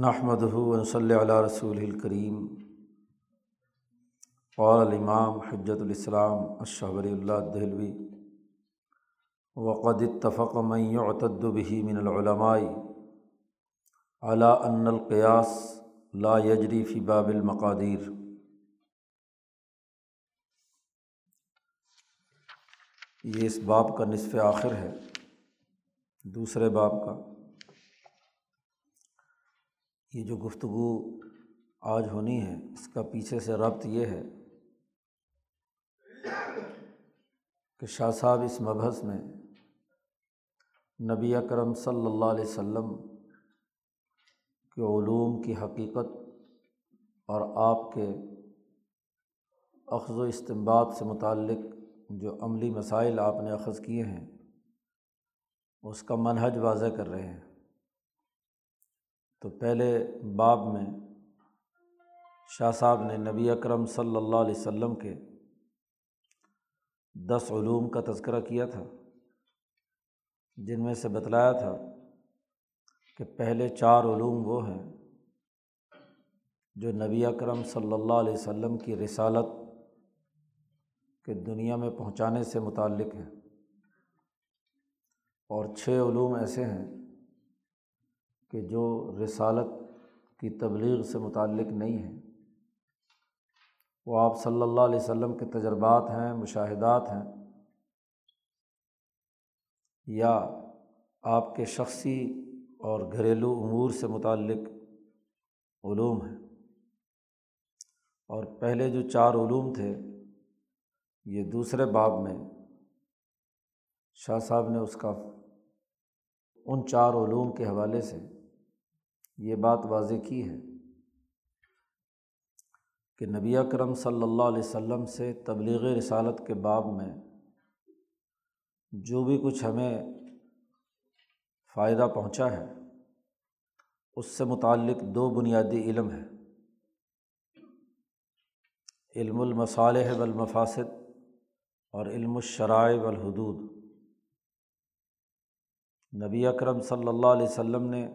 نحمد صلی علیہ رسول الکریم قال الامام حجت الاسلام اشہور اللہ دہلوی وقد اتفق من يعتد به من العلماء على ان القیاس لا يجري في باب المقادیر یہ اس باب کا نصف آخر ہے، دوسرے باب کا۔ یہ جو گفتگو آج ہونی ہے، اس کا پیچھے سے ربط یہ ہے کہ شاہ صاحب اس مبحث میں نبی اکرم صلی اللہ علیہ و سلم کے علوم کی حقیقت اور آپ کے اخذ و استمباد سے متعلق جو عملی مسائل آپ نے اخذ کیے ہیں، اس کا منحج واضح کر رہے ہیں۔ تو پہلے باب میں شاہ صاحب نے نبی اکرم صلی اللہ علیہ و کے دس علوم کا تذکرہ کیا تھا، جن میں سے بتلایا تھا کہ پہلے چار علوم وہ ہیں جو نبی اکرم صلی اللہ علیہ و کی رسالت کے دنیا میں پہنچانے سے متعلق ہیں۔ اور چھ علوم ایسے ہیں کہ جو رسالت کی تبلیغ سے متعلق نہیں ہیں وہ آپ صلی اللہ علیہ و سلم کے تجربات ہیں، مشاہدات ہیں۔ یا آپ کے شخصی اور گھریلو امور سے متعلق علوم ہیں۔ اور پہلے جو چار علوم تھے، یہ دوسرے باب میں شاہ صاحب نے اس کا ان چار علوم کے حوالے سے یہ بات واضح کی ہے کہ نبی اکرم صلی اللہ علیہ و سے تبلیغ رسالت کے باب میں جو بھی کچھ ہمیں فائدہ پہنچا ہے، اس سے متعلق دو بنیادی علم ہے علم المصالح والمفاسد اور علم الشرائع والحدود۔ نبی اکرم صلی اللہ علیہ و نے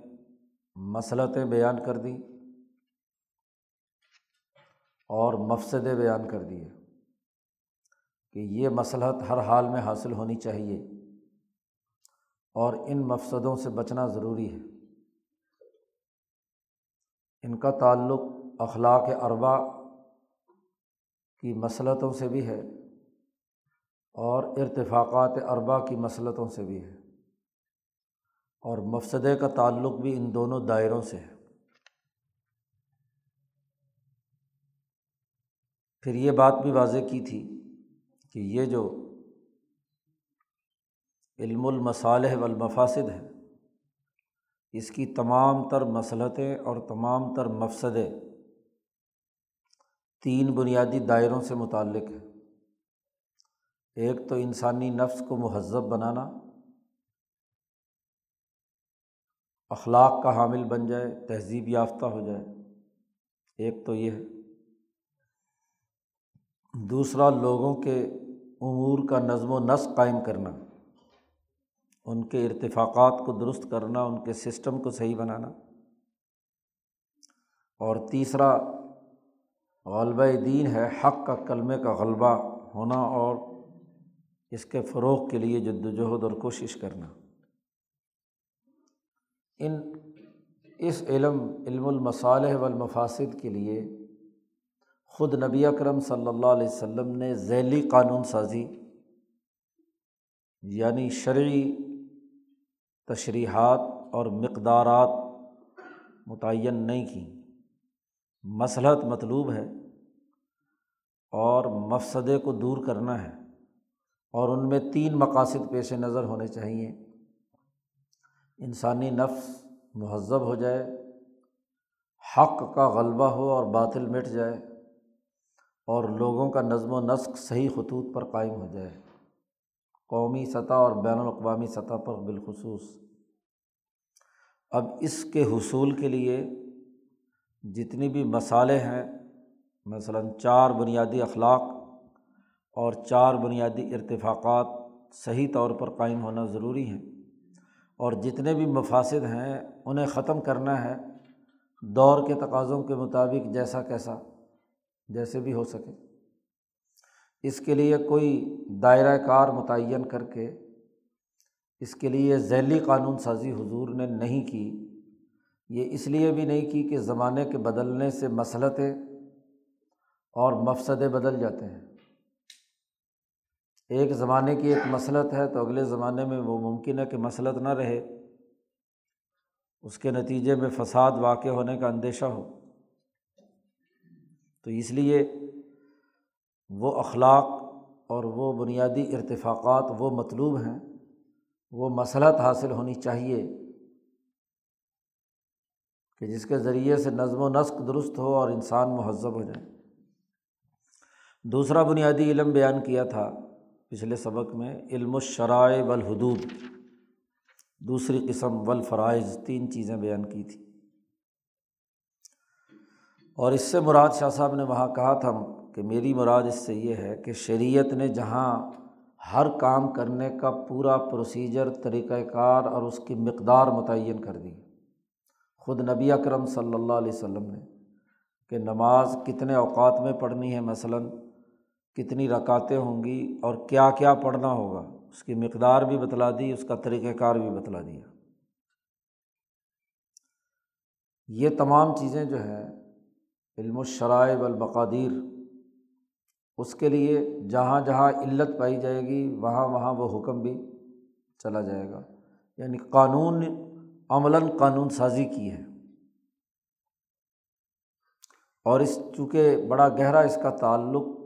مسلطیں بیان کر دیں اور مفصدیں بیان کر دیے کہ یہ مسلحت ہر حال میں حاصل ہونی چاہیے اور ان مفصدوں سے بچنا ضروری ہے۔ ان کا تعلق اخلاق اربا کی مسلطوں سے بھی ہے اور ارتفاقات اربا کی مسلطوں سے بھی ہے۔ اور مفسدے کا تعلق بھی ان دونوں دائروں سے ہے۔ پھر یہ بات بھی واضح کی تھی کہ یہ جو علم المصالح والمفاسد ہے، اس کی تمام تر مسلطیں اور تمام تر مفصدیں تین بنیادی دائروں سے متعلق ہے ایک تو انسانی نفس کو مہذب بنانا اخلاق کا حامل بن جائے، تہذیب یافتہ ہو جائے۔ ایک تو یہ ہے۔ دوسرا، لوگوں کے امور کا نظم و نسق قائم کرنا۔ ان کے ارتفاقات کو درست کرنا، ان کے سسٹم کو صحیح بنانا۔ اور تیسرا، غلبہ دین ہے، حق کا کلمے کا غلبہ ہونا اور اس کے فروغ کے لیے جد وجہد اور کوشش کرنا۔ ان اس علم علم المصالح والمفاصد کے لیے خود نبی اکرم صلی اللہ علیہ و نے ذیلی قانون سازی یعنی شرعی تشریحات اور مقدارات متعین نہیں کیں مسلحت مطلوب ہے اور مفصدے کو دور کرنا ہے اور ان میں تین مقاصد پیش نظر ہونے چاہئیں۔ انسانی نفس مہذب ہو جائے، حق کا غلبہ ہو اور باطل مٹ جائے، اور لوگوں کا نظم و نسق صحیح خطوط پر قائم ہو جائے۔ قومی سطح اور بین الاقوامی سطح پر بالخصوص۔ اب اس کے حصول کے لیے جتنی بھی مسالے ہیں، مثلاً چار بنیادی اخلاق اور چار بنیادی ارتفاقات صحیح طور پر قائم ہونا ضروری ہیں۔ اور جتنے بھی مفاصد ہیں انہیں ختم کرنا ہے دور کے تقاضوں کے مطابق جیسا کیسا، جیسے بھی ہو سکے۔ اس کے لیے کوئی دائرۂ کار متعین کر کے، اس کے لیے ذیلی قانون سازی حضور نے نہیں کی۔ یہ اس لیے بھی نہیں کی کہ زمانے کے بدلنے سے مسلطیں اور مفصدیں بدل جاتے ہیں۔ ایک زمانے کی ایک مسلط ہے تو اگلے زمانے میں وہ ممکن ہے کہ مسلط نہ رہے۔ اس کے نتیجے میں فساد واقع ہونے کا اندیشہ ہو۔ تو اس لیے وہ اخلاق اور وہ بنیادی ارتفاقات وہ مطلوب ہیں، وہ مسلط حاصل ہونی چاہیے کہ جس کے ذریعے سے نظم و نسق درست ہو اور انسان مہذب ہو جائے۔ دوسرا بنیادی علم بیان کیا تھا۔ پچھلے سبق میں علم الشرائع والحدود، دوسری قسم والفرائض، تین چیزیں بیان کی تھیں۔ اور اس سے مراد شاہ صاحب نے وہاں کہا تھا کہ میری مراد اس سے یہ ہے کہ شریعت نے جہاں ہر کام کرنے کا پورا پروسیجر طریقۂ کار اور اس کی مقدار متعین کر دی۔ خود نبی اکرم صلی اللہ علیہ وسلم نے کہ نماز کتنے اوقات میں پڑھنی ہے، مثلاً کتنی رکاتیں ہوں گی اور کیا کیا پڑھنا ہوگا۔ اس کی مقدار بھی بتلا دی، اس کا طریقۂ کار بھی بتلا دیا۔ یہ تمام چیزیں جو ہیں، علم الشرائب البقادیر اس کے لیے جہاں جہاں علت پائی جائے گی، وہاں وہاں وہ حکم بھی چلا جائے گا۔ یعنی قانون، عملاً قانون سازی کی ہے۔ اور اس چونکہ بڑا گہرا اس کا تعلق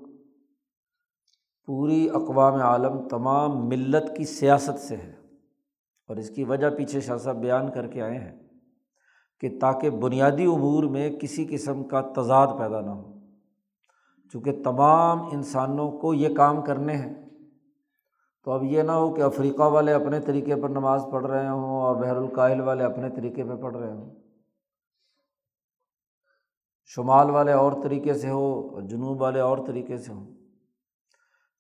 پوری اقوام عالم تمام ملت کی سیاست سے ہے۔ اور اس کی وجہ پیچھے شاہ صاحب بیان کر کے آئے ہیں کہ تاکہ بنیادی امور میں کسی قسم کا تضاد پیدا نہ ہو، چونکہ تمام انسانوں کو یہ کام کرنے ہیں۔ تو اب یہ نہ ہو کہ افریقہ والے اپنے طریقے پر نماز پڑھ رہے ہوں اور بحر الکاہل والے اپنے طریقے پہ پڑھ رہے ہوں۔ شمال والے اور طریقے سے ہو اور جنوب والے اور طریقے سے ہوں۔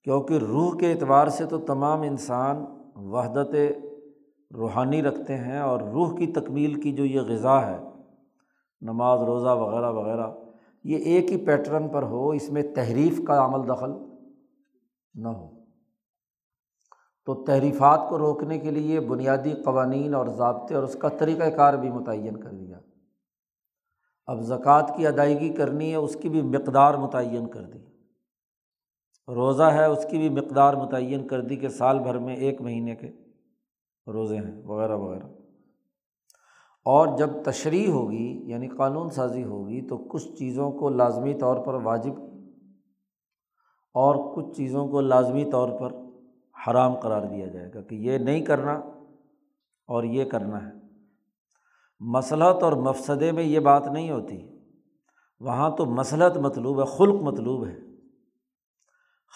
کیونکہ روح کے اعتبار سے تو تمام انسان وحدت روحانی رکھتے ہیں اور روح کی تکمیل کی جو یہ غذا ہے، نماز، روزہ وغیرہ وغیرہ، یہ ایک ہی پیٹرن پر ہو، اس میں تحریف کا عمل دخل نہ ہو۔ تو تحریفات کو روکنے کے لیے بنیادی قوانین اور ضابطے اور اس کا طریقۂ کار بھی متعین کر دیا اب زکوٰۃ کی ادائیگی کرنی ہے، اس کی بھی مقدار متعین کر دی۔ روزہ ہے اس کی بھی مقدار متعین کر دی کہ سال بھر میں ایک مہینے کے روزے ہیں، وغیرہ وغیرہ۔ اور جب تشریح ہوگی یعنی قانون سازی ہوگی، تو کچھ چیزوں کو لازمی طور پر واجب اور کچھ چیزوں کو لازمی طور پر حرام قرار دیا جائے گا کہ یہ نہیں کرنا اور یہ کرنا ہے۔ مسلط اور مفصدے میں یہ بات نہیں ہوتی۔ وہاں تو مسلط مطلوب ہے، خلق مطلوب ہے۔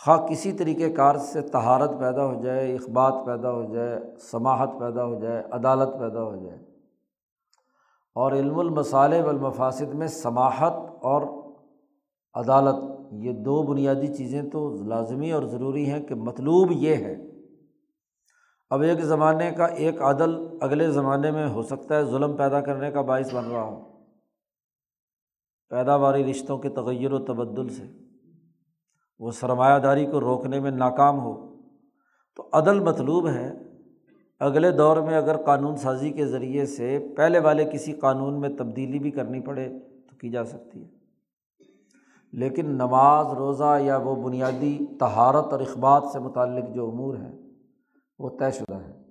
خواہ کسی طریقۂ کار سے تہارت پیدا ہو جائے، اخبات پیدا ہو جائے سماہت پیدا ہو جائے، عدالت پیدا ہو جائے۔ اور علم المصالح والمفاسد میں سماہت اور عدالت، یہ دو بنیادی چیزیں تو لازمی اور ضروری ہیں کہ مطلوب یہ ہے اب ایک زمانے کا ایک عدل اگلے زمانے میں ہو سکتا ہے، ظلم پیدا کرنے کا باعث بن رہا ہو پیداواری رشتوں کے تغیر و تبدل سے۔ وہ سرمایہ داری کو روکنے میں ناکام ہو۔ تو عدل مطلوب ہے۔ اگلے دور میں اگر قانون سازی کے ذریعے سے پہلے والے کسی قانون میں تبدیلی بھی کرنی پڑے تو کی جا سکتی ہے۔ لیکن نماز، روزہ یا وہ بنیادی تہارت اور اخبات سے متعلق جو امور ہیں، وہ طے شدہ ہے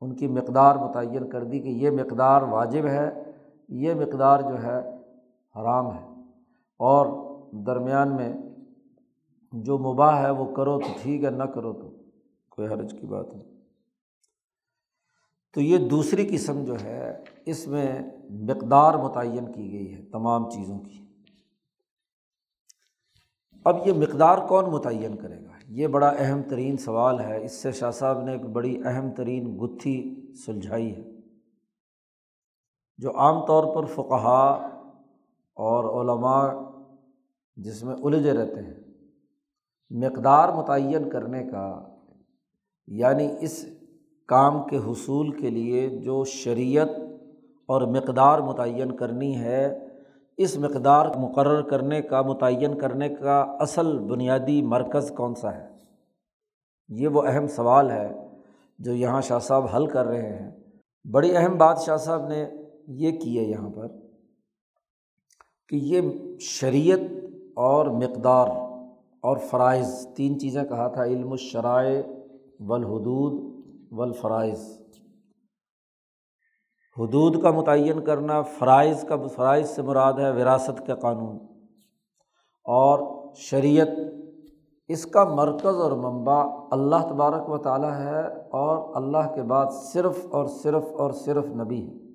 ان کی مقدار متعین کر دی کہ یہ مقدار واجب ہے، یہ مقدار جو ہے حرام ہے۔ اور درمیان میں جو مباح ہے وہ کرو تو ٹھیک ہے، نہ کرو تو کوئی حرج کی بات نہیں۔ تو یہ دوسری قسم جو ہے، اس میں مقدار متعین کی گئی ہے، تمام چیزوں کی۔ اب یہ مقدار کون متعین کرے گا؟ یہ بڑا اہم ترین سوال ہے۔ اس سے شاہ صاحب نے ایک بڑی اہم ترین گتھی سلجھائی ہے، جو عام طور پر فقہا اور علماء جس میں الجھے رہتے ہیں۔ مقدار متعین کرنے کا یعنی اس کام کے حصول کے لیے جو شریعت اور مقدار متعین کرنی ہے، اس مقدار مقرر کرنے کا، متعین کرنے کا اصل بنیادی مرکز کون سا ہے؟ یہ وہ اہم سوال ہے جو یہاں شاہ صاحب حل کر رہے ہیں۔ بڑی اہم بات شاہ صاحب نے یہ کی ہے یہاں پر کہ یہ شریعت اور مقدار اور فرائض، تین چیزیں کہا تھا، علم الشرائع والحدود والفرائض۔ حدود کا متعین کرنا فرائض کا، فرائض سے مراد ہے وراثت کے قانون۔ اور شریعت، اس کا مرکز اور منبع اللہ تبارک و تعالیٰ ہے اور اللہ کے بعد صرف اور صرف اور صرف نبی ہے۔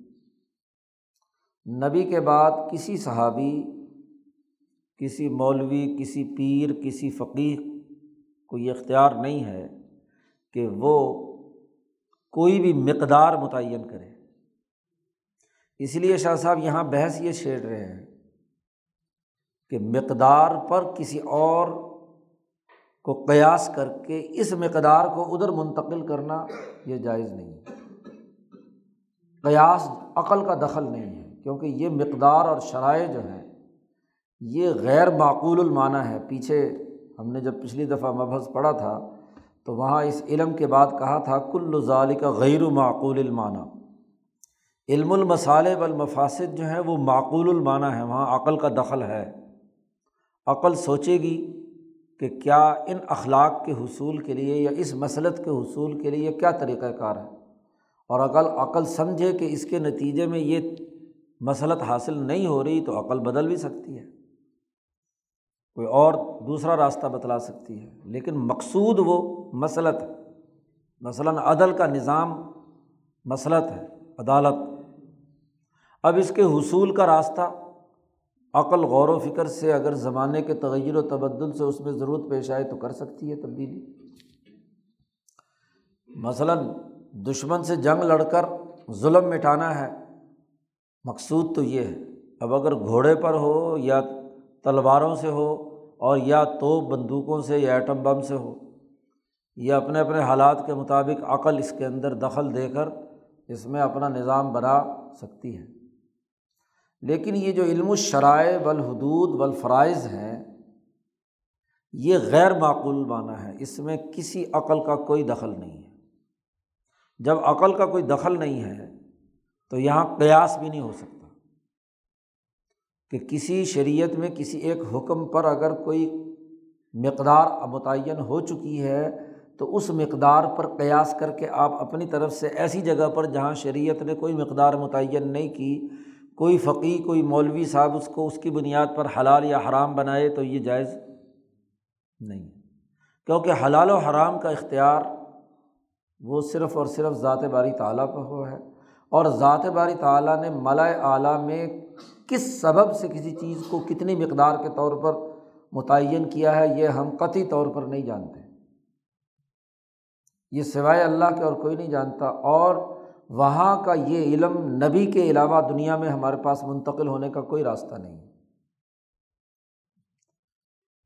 نبی کے بعد کسی صحابی کسی مولوی، کسی پیر، کسی فقیر کو یہ اختیار نہیں ہے کہ وہ کوئی بھی مقدار متعین کرے۔ اس لیے شاہ صاحب یہاں بحث یہ چھیڑ رہے ہیں کہ مقدار پر کسی اور کو قیاس کر کے اس مقدار کو ادھر منتقل کرنا یہ جائز نہیں ہے۔ قیاس عقل کا دخل نہیں ہے، کیونکہ یہ مقدار اور شرائع جو ہیں یہ غیر معقول المعنی ہے۔ پیچھے ہم نے جب پچھلی دفعہ مبحث پڑھا تھا، تو وہاں اس علم کے بعد کہا تھا، کل ظال کا غیر معقول المعنی۔ علم المصالح والمفاسد جو ہیں، وہ معقول المعنی ہے وہاں عقل کا دخل ہے۔ عقل سوچے گی کہ کیا ان اخلاق کے حصول کے لیے یا اس مسلط کے حصول کے لیے کیا طریقۂ کار ہے۔ اور عقل عقل سمجھے کہ اس کے نتیجے میں یہ مسلط حاصل نہیں ہو رہی، تو عقل بدل بھی سکتی ہے۔ کوئی اور دوسرا راستہ بتلا سکتی ہے۔ لیکن مقصود وہ مسلط ہے۔ مثلاً عدل کا نظام مسلط ہے، عدالت۔ اب اس کے حصول کا راستہ عقل، غور و فکر سے اگر زمانے کے تغیر و تبدل سے اس میں ضرورت پیش آئے تو کر سکتی ہے تبدیلی۔ مثلاً دشمن سے جنگ لڑ کر ظلم مٹانا ہے، مقصود تو یہ ہے۔ اب اگر گھوڑے پر ہو یا تلواروں سے ہو اور یا تو بندوقوں سے یا ایٹم بم سے ہو یا اپنے اپنے حالات کے مطابق عقل اس کے اندر دخل دے کر اس میں اپنا نظام بنا سکتی ہے لیکن یہ جو علم الشرائع والحدود والفرائض ہیں، یہ غیر معقول معنی ہے۔ اس میں کسی عقل کا کوئی دخل نہیں ہے۔ جب عقل کا کوئی دخل نہیں ہے تو یہاں قیاس بھی نہیں ہو سکتا کہ کسی شریعت میں کسی ایک حکم پر اگر کوئی مقدار متعین ہو چکی ہے، تو اس مقدار پر قیاس کر کے آپ اپنی طرف سے ایسی جگہ پر جہاں شریعت نے کوئی مقدار متعین نہیں کی، کوئی فقی، کوئی مولوی صاحب اس کو اس کی بنیاد پر حلال یا حرام بنائے، تو یہ جائز نہیں۔ کیونکہ حلال و حرام کا اختیار وہ صرف اور صرف ذات باری تعالیٰ پہ ہو ہے۔ اور ذات باری تعالیٰ نے ملائے اعلیٰ میں کس سبب سے کسی چیز کو کتنی مقدار کے طور پر متعین کیا ہے یہ ہم قطعی طور پر نہیں جانتے۔ یہ سوائے اللہ کے اور کوئی نہیں جانتا، اور وہاں کا یہ علم نبی کے علاوہ دنیا میں ہمارے پاس منتقل ہونے کا کوئی راستہ نہیں۔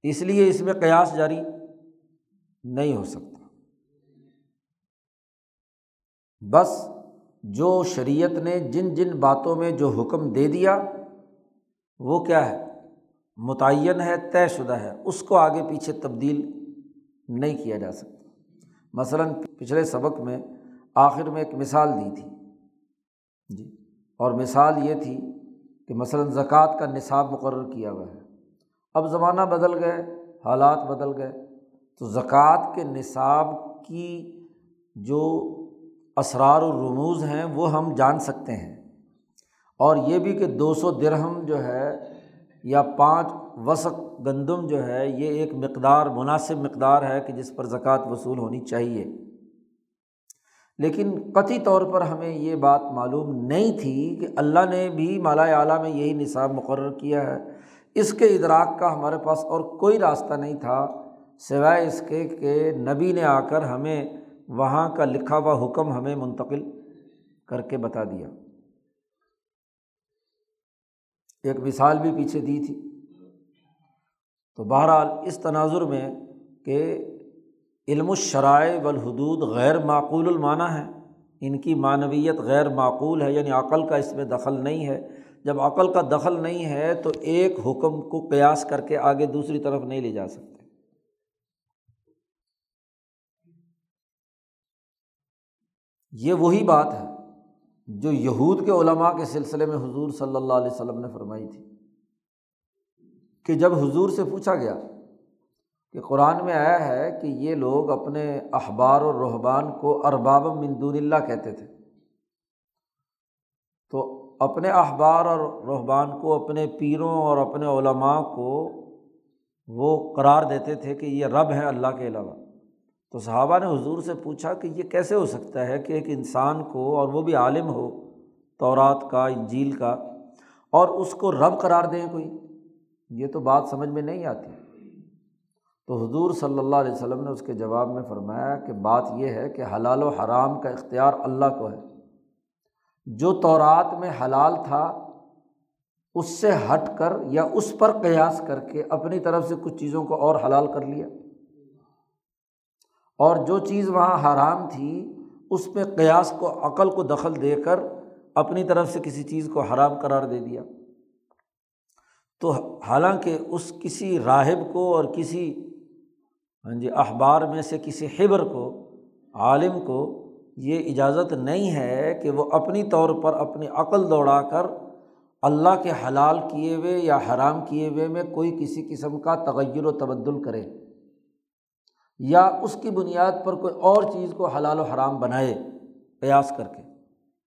اس لیے اس میں قیاس جاری نہیں ہو سکتا۔ بس جو شریعت نے جن جن باتوں میں جو حکم دے دیا، وہ کیا ہے؟ متعین ہے، طے شدہ ہے۔ اس کو آگے پیچھے تبدیل نہیں کیا جا سکتا۔ مثلاً پچھلے سبق میں آخر میں ایک مثال دی تھی۔ جی۔ اور مثال یہ تھی کہ مثلاً زکوٰۃ کا نصاب مقرر کیا ہوا ہے۔ اب زمانہ بدل گئے، حالات بدل گئے۔ تو زکوٰۃ کے نصاب کی جو اسرار و رموز ہیں، وہ ہم جان سکتے ہیں۔ اور یہ بھی کہ دو سو درہم جو ہے یا پانچ وسق گندم جو ہے، یہ ایک مقدار، مناسب مقدار ہے کہ جس پر زکوٰۃ وصول ہونی چاہیے۔ لیکن قطعی طور پر ہمیں یہ بات معلوم نہیں تھی کہ اللہ نے بھی مالا اعلیٰ میں یہی نصاب مقرر کیا ہے۔ اس کے ادراک کا ہمارے پاس اور کوئی راستہ نہیں تھا، سوائے اس کے کہ نبی نے آ کر ہمیں وہاں کا لکھا ہوا حکم ہمیں منتقل کر کے بتا دیا۔ ایک مثال بھی پیچھے دی تھی۔ تو بہرحال اس تناظر میں کہ علم الشرائع والحدود غیر معقول المعنی ہے ان کی معنویت غیر معقول ہے یعنی عقل کا اس میں دخل نہیں ہے۔ جب عقل کا دخل نہیں ہے تو ایک حکم کو قیاس کر کے آگے دوسری طرف نہیں لے جا سکتے۔ یہ وہی بات ہے جو یہود کے علماء کے سلسلے میں حضور صلی اللہ علیہ وسلم نے فرمائی تھی کہ جب حضور سے پوچھا گیا کہ قرآن میں آیا ہے کہ یہ لوگ اپنے اخبار اور رحبان کو ارباب مندون اللہ کہتے تھے، تو اپنے اخبار اور رحبان کو، اپنے پیروں اور اپنے علماء کو وہ قرار دیتے تھے کہ یہ رب ہیں اللہ کے علاوہ۔ تو صحابہ نے حضور سے پوچھا کہ یہ کیسے ہو سکتا ہے کہ ایک انسان کو اور وہ بھی عالم ہو تورات کا، انجیل کا، اور اس کو رب قرار دیں کوئی؟ یہ تو بات سمجھ میں نہیں آتی۔ تو حضور صلی اللہ علیہ وسلم نے اس کے جواب میں فرمایا کہ بات یہ ہے کہ حلال و حرام کا اختیار اللہ کو ہے۔ جو تورات میں حلال تھا، اس سے ہٹ کر یا اس پر قیاس کر کے اپنی طرف سے کچھ چیزوں کو اور حلال کر لیا۔ اور جو چیز وہاں حرام تھی، اس پہ قیاس کو، عقل کو دخل دے کر اپنی طرف سے کسی چیز کو حرام قرار دے دیا۔ تو حالانکہ اس کسی راہب کو اور کسی ہاں جی اخبار میں سے کسی حبر کو، عالم کو یہ اجازت نہیں ہے کہ وہ اپنی طور پر اپنی عقل دوڑا کر اللہ کے حلال کیے ہوئے یا حرام کیے ہوئے میں کوئی کسی قسم کا تغیر و تبدل کرے۔ یا اس کی بنیاد پر کوئی اور چیز کو حلال و حرام بنائے قیاس کر کے،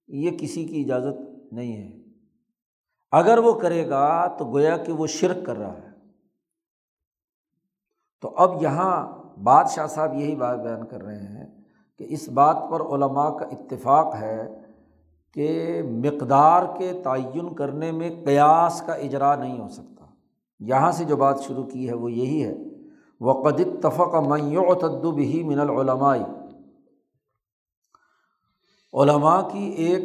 یہ کسی کی اجازت نہیں ہے۔ اگر وہ کرے گا تو گویا کہ وہ شرک کر رہا ہے۔ تو اب یہاں بادشاہ صاحب یہی بات بیان کر رہے ہیں کہ اس بات پر علماء کا اتفاق ہے کہ مقدار کے تعین کرنے میں قیاس کا اجرا نہیں ہو سکتا۔ یہاں سے جو بات شروع کی ہے وہ یہی ہے وہ اتفق تدب ہی من العلمائی علماء کی ایک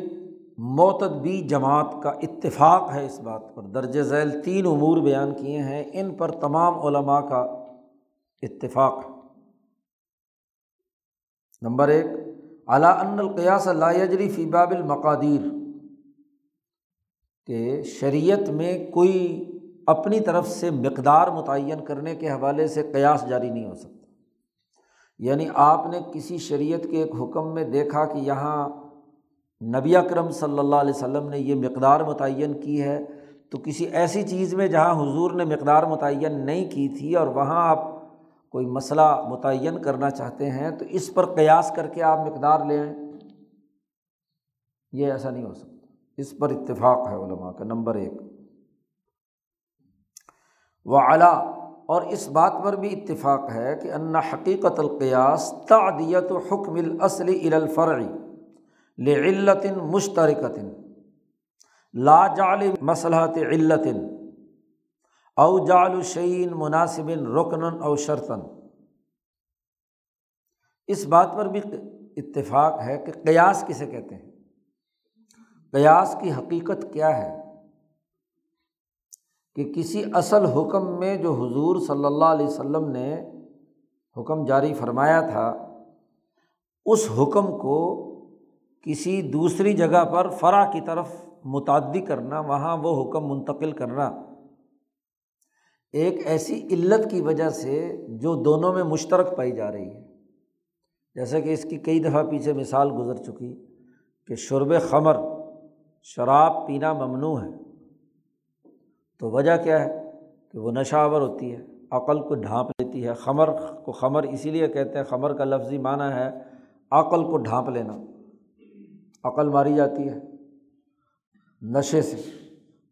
معتدبی جماعت کا اتفاق ہے اس بات پر۔ درج ذیل تین امور بیان کیے ہیں، ان پر تمام علماء کا اتفاق۔ نمبر ایک اعلیٰ ان القیاس اللہ فی باب المقادیر، کہ شریعت میں کوئی اپنی طرف سے مقدار متعین کرنے کے حوالے سے قیاس جاری نہیں ہو سکتا۔ یعنی آپ نے کسی شریعت کے ایک حکم میں دیکھا کہ یہاں نبی اکرم صلی اللہ علیہ وسلم نے یہ مقدار متعین کی ہے، تو کسی ایسی چیز میں جہاں حضور نے مقدار متعین نہیں کی تھی اور وہاں آپ کوئی مسئلہ متعین کرنا چاہتے ہیں، تو اس پر قیاس کر کے آپ مقدار لیں یہ ایسا نہیں ہو سکتا۔ اس پر اتفاق ہے علماء کا، نمبر ایک۔ و اعلیٰ اور اس بات پر بھی اتفاق ہے کہ انا حقیقت القیاس تعدیت و حکم الاصل الفرعی لعلت مشترکت، لا جعل مسلحت علتن او جال الشعین مناسب رکن او شرطن اس بات پر بھی اتفاق ہے کہ قیاس کسے کہتے ہیں؟ قیاس کی حقیقت کیا ہے؟ کہ کسی اصل حکم میں جو حضور صلی اللہ علیہ وسلم نے حکم جاری فرمایا تھا، اس حکم کو کسی دوسری جگہ پر فرا کی طرف متعدی کرنا، وہاں وہ حکم منتقل کرنا ایک ایسی علت کی وجہ سے جو دونوں میں مشترک پائی جا رہی ہے۔ جیسا کہ اس کی کئی دفعہ پیچھے مثال گزر چکی کہ شرب خمر، شراب پینا ممنوع ہے۔ تو وجہ کیا ہے؟ کہ وہ نشاور ہوتی ہے، عقل کو ڈھانپ لیتی ہے، خمر کو خمر اسی لیے کہتے ہیں، خمر کا لفظی معنی ہے عقل کو ڈھانپ لینا۔ عقل ماری جاتی ہے نشے سے۔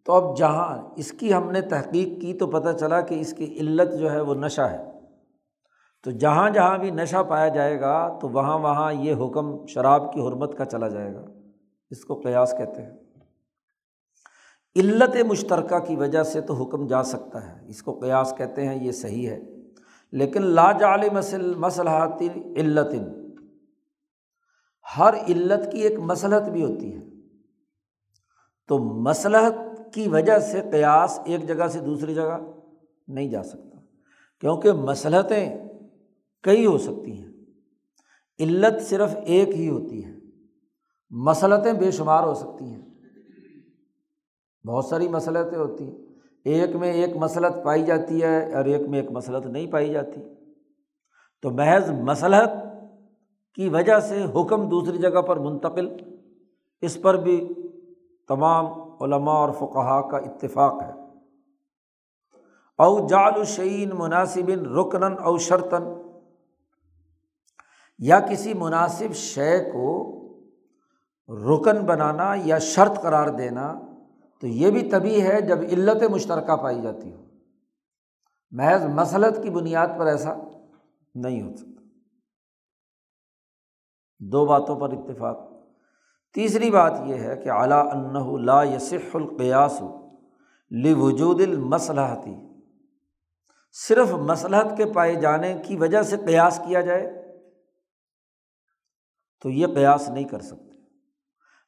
تو اب جہاں اس کی ہم نے تحقیق کی تو پتہ چلا کہ اس کی علت جو ہے وہ نشہ ہے۔ تو جہاں جہاں بھی نشہ پایا جائے گا تو وہاں وہاں یہ حکم شراب کی حرمت کا چلا جائے گا۔ اس کو قیاس کہتے ہیں۔ علت مشترکہ کی وجہ سے تو حکم جا سکتا ہے۔ اس کو قیاس کہتے ہیں یہ صحیح ہے۔ لیکن لاجعل مسل مسلحات علت ہر علت کی ایک مسلحت بھی ہوتی ہے۔ تو مسلحت کی وجہ سے قیاس ایک جگہ سے دوسری جگہ نہیں جا سکتا۔ کیونکہ مسلطیں کئی ہو سکتی ہیں۔ علت صرف ایک ہی ہوتی ہے۔ مسلطیں بے شمار ہو سکتی ہیں۔ بہت ساری مسلطیں ہوتی ہیں۔ ایک میں ایک مسلط پائی جاتی ہے اور ایک میں ایک مسلط نہیں پائی جاتی۔ تو محض مسلط کی وجہ سے حکم دوسری جگہ پر منتقل، اس پر بھی تمام علماء اور فقہ کا اتفاق ہے۔ او جال الشعین مناسب رکنن او شرطن یا کسی مناسب شے کو رکن بنانا یا شرط قرار دینا تو یہ بھی تبھی ہے جب علت مشترکہ پائی جاتی ہو۔ محض مسلط کی بنیاد پر ایسا نہیں ہو سکتا۔ دو باتوں پر اتفاق۔ تیسری بات یہ ہے کہ اعلیٰ انّ لا یسف القیاس لی وجود المصلحتی صرف مسلحت کے پائے جانے کی وجہ سے قیاس کیا جائے تو یہ قیاس نہیں کر سکتے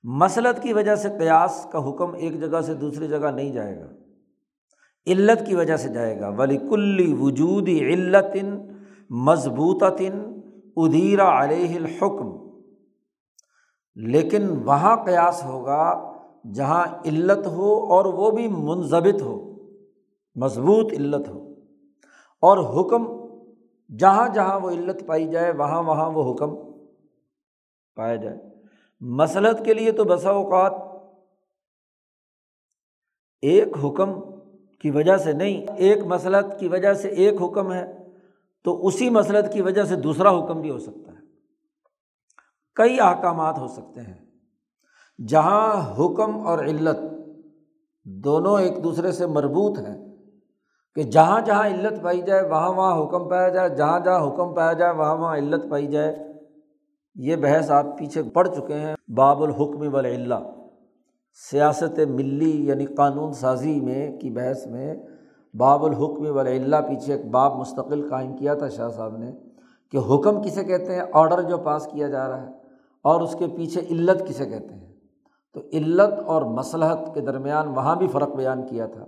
مسلط کی وجہ سے قیاس کا حکم ایک جگہ سے دوسری جگہ نہیں جائے گا۔ علت کی وجہ سے جائے گا۔ ولی کلی وجودی علت مضبوط ادیرا علیہ الحکم لیکن وہاں قیاس ہوگا جہاں علت ہو اور وہ بھی منظبت ہو۔ مضبوط علت ہو۔ اور حکم جہاں جہاں وہ علت پائی جائے، وہاں وہاں وہ حکم پایا جائے۔ مسلط کے لیے تو بسا اوقات ایک حکم کی وجہ سے نہیں، ایک مسلط کی وجہ سے ایک حکم ہے، تو اسی مسلط کی وجہ سے دوسرا حکم بھی ہو سکتا ہے۔ کئی احکامات ہو سکتے ہیں جہاں حکم اور علت دونوں ایک دوسرے سے مربوط ہیں کہ جہاں جہاں علت پائی جائے، وہاں وہاں حکم پایا جائے، جہاں جہاں حکم پایا جائے، وہاں وہاں علت پائی جائے۔ یہ بحث آپ پیچھے پڑھ چکے ہیں باب الحکم ولا سیاست ملی یعنی قانون سازی میں کی بحث میں۔ باب الحکم ولا پیچھے ایک باب مستقل قائم کیا تھا شاہ صاحب نے کہ حکم کسے کہتے ہیں؟ آڈر جو پاس کیا جا رہا ہے اور اس کے پیچھے علت کسے کہتے ہیں؟ تو علت اور مصلحت کے درمیان وہاں بھی فرق بیان کیا تھا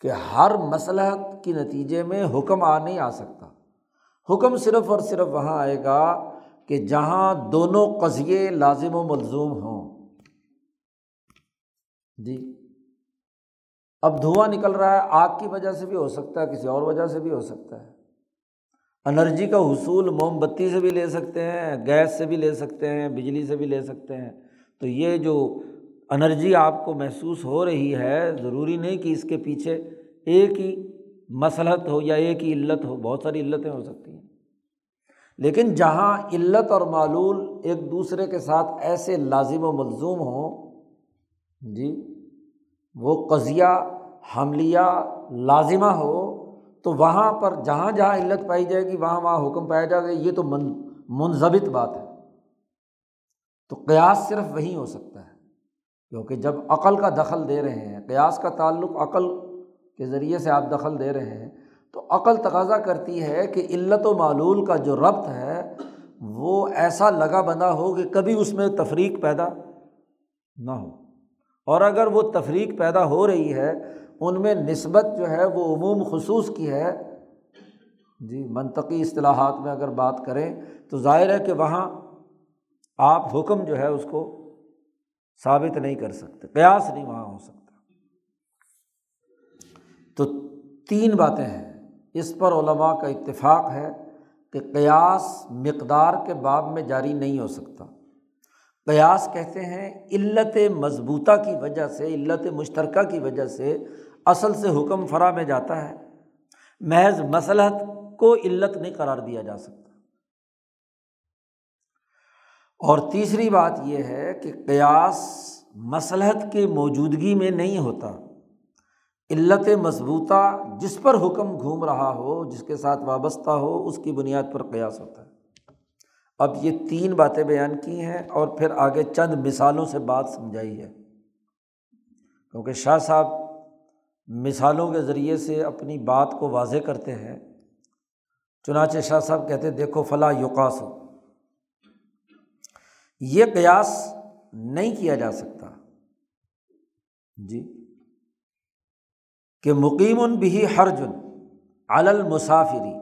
کہ ہر مصلحت کے نتیجے میں حکم آ نہیں آ سکتا۔ حکم صرف اور صرف وہاں آئے گا کہ جہاں دونوں قضیے لازم و ملزوم ہوں۔ جی۔ اب دھواں نکل رہا ہے، آگ کی وجہ سے بھی ہو سکتا ہے، کسی اور وجہ سے بھی ہو سکتا ہے۔ انرجی کا حصول موم بتی سے بھی لے سکتے ہیں، گیس سے بھی لے سکتے ہیں، بجلی سے بھی لے سکتے ہیں۔ تو یہ جو انرجی آپ کو محسوس ہو رہی ہے، ضروری نہیں کہ اس کے پیچھے ایک ہی مسلحت ہو یا ایک ہی علت ہو، بہت ساری علتیں ہو سکتی ہیں۔ لیکن جہاں علت اور معلول ایک دوسرے کے ساتھ ایسے لازم و ملزوم ہوں جی وہ قضیہ، حملیہ لازمہ ہو، تو وہاں پر جہاں جہاں علت پائی جائے گی، وہاں وہاں حکم پایا جائے گا، یہ تو من منظبت بات ہے۔ تو قیاس صرف وہیں ہو سکتا ہے، کیونکہ جب عقل کا دخل دے رہے ہیں، قیاس کا تعلق عقل کے ذریعے سے آپ دخل دے رہے ہیں تو عقل تقاضا کرتی ہے کہ علت و معلول کا جو ربط ہے، وہ ایسا لگا بندہ ہو کہ کبھی اس میں تفریق پیدا نہ ہو۔ اور اگر وہ تفریق پیدا ہو رہی ہے، ان میں نسبت جو ہے، وہ عموم خصوص کی ہے۔ جی منطقی اصطلاحات میں اگر بات کریں، تو ظاہر ہے کہ وہاں آپ حکم جو ہے، اس کو ثابت نہیں کر سکتے، قیاس نہیں وہاں ہو سکتا۔ تو تین باتیں ہیں۔ اس پر علماء کا اتفاق ہے کہ قیاس مقدار کے باب میں جاری نہیں ہو سکتا۔ قیاس کہتے ہیں علت مضبوطہ کی وجہ سے، علت مشترکہ کی وجہ سے اصل سے حکم فرا میں جاتا ہے۔ محض مسلحت کو علت نہیں قرار دیا جا سکتا۔ اور تیسری بات یہ ہے کہ قیاس مسلحت کی موجودگی میں نہیں ہوتا۔ علت مضبوطہ جس پر حکم گھوم رہا ہو، جس کے ساتھ وابستہ ہو، اس کی بنیاد پر قیاس ہوتا ہے۔ اب یہ تین باتیں بیان کی ہیں اور پھر آگے چند مثالوں سے بات سمجھائی ہے۔ کیونکہ شاہ صاحب مثالوں کے ذریعے سے اپنی بات کو واضح کرتے ہیں، چنانچہ شاہ صاحب کہتے دیکھو فلاں یوقاس ہو۔ یہ قیاس نہیں کیا جا سکتا۔ جی۔ کہ مقیم بھی حرجن المسافری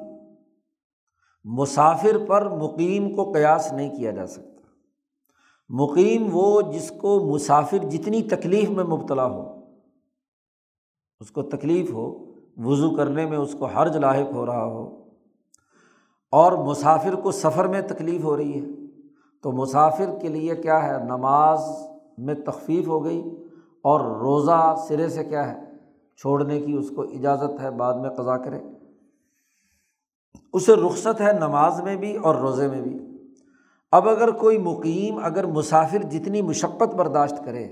مسافر پر مقیم کو قیاس نہیں کیا جا سکتا۔ مقیم وہ جس کو مسافر جتنی تکلیف میں مبتلا ہو، اس کو تکلیف ہو، وضو کرنے میں اس کو حرج لاحق ہو رہا ہو، اور مسافر کو سفر میں تکلیف ہو رہی ہے، تو مسافر کے لیے کیا ہے؟ نماز میں تخفیف ہو گئی اور روزہ سرے سے کیا ہے؟ چھوڑنے کی اس کو اجازت ہے، بعد میں قضا کرے۔ اسے رخصت ہے نماز میں بھی اور روزے میں بھی۔ اب اگر کوئی مقیم، اگر مسافر جتنی مشقت برداشت کرے،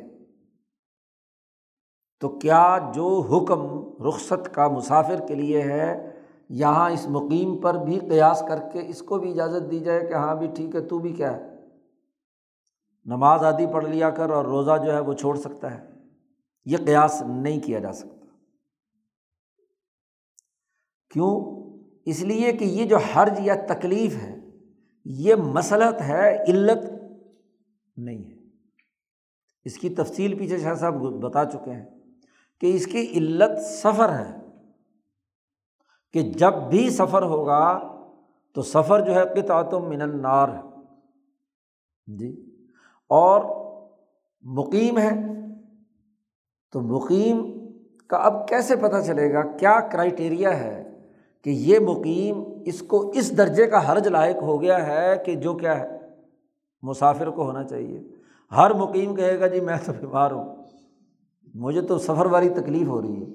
تو کیا جو حکم رخصت کا مسافر کے لیے ہے، یہاں اس مقیم پر بھی قیاس کر کے اس کو بھی اجازت دی جائے کہ ہاں بھی ٹھیک ہے، تو بھی کیا ہے۔ نماز آدھی پڑھ لیا کر اور روزہ جو ہے وہ چھوڑ سکتا ہے۔ یہ قیاس نہیں کیا جا سکتا۔ کیوں؟ اس لیے کہ یہ جو حرج یا تکلیف ہے، یہ مسلط ہے، علت نہیں ہے۔ اس کی تفصیل پیچھے شاہ صاحب بتا چکے ہیں کہ اس کی علت سفر ہے۔ کہ جب بھی سفر ہوگا تو سفر جو ہے قطعتم من النار ہے۔ جی۔ اور مقیم ہے۔ تو مقیم کا اب کیسے پتہ چلے گا؟ کیا کرائٹیریا ہے؟ کہ یہ مقیم اس کو اس درجے کا حرج لائق ہو گیا ہے کہ جو کیا ہے، مسافر کو ہونا چاہیے۔ ہر مقیم کہے گا جی میں تو بیمار ہوں، مجھے تو سفر والی تکلیف ہو رہی ہے۔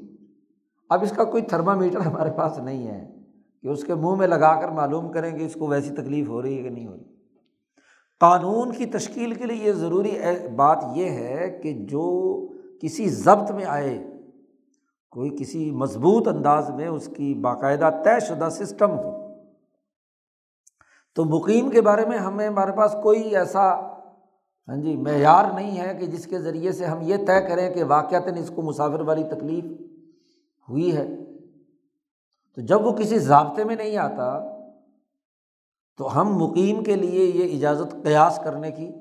اب اس کا کوئی تھرما میٹر ہمارے پاس نہیں ہے کہ اس کے منہ میں لگا کر معلوم کریں کہ اس کو ویسی تکلیف ہو رہی ہے کہ نہیں ہو رہی۔ قانون کی تشکیل کے لیے یہ ضروری بات یہ ہے کہ جو کسی ضبط میں آئے کوئی کسی مضبوط انداز میں اس کی باقاعدہ طے شدہ سسٹم ہو۔ تو مقیم کے بارے میں ہمیں ہمارے پاس کوئی ایسا ہاں جی معیار نہیں ہے کہ جس کے ذریعے سے ہم یہ طے کریں کہ واقعات اس کو مسافر والی تکلیف ہوئی ہے۔ تو جب وہ کسی ضابطے میں نہیں آتا، تو ہم مقیم کے لیے یہ اجازت قیاس کرنے کی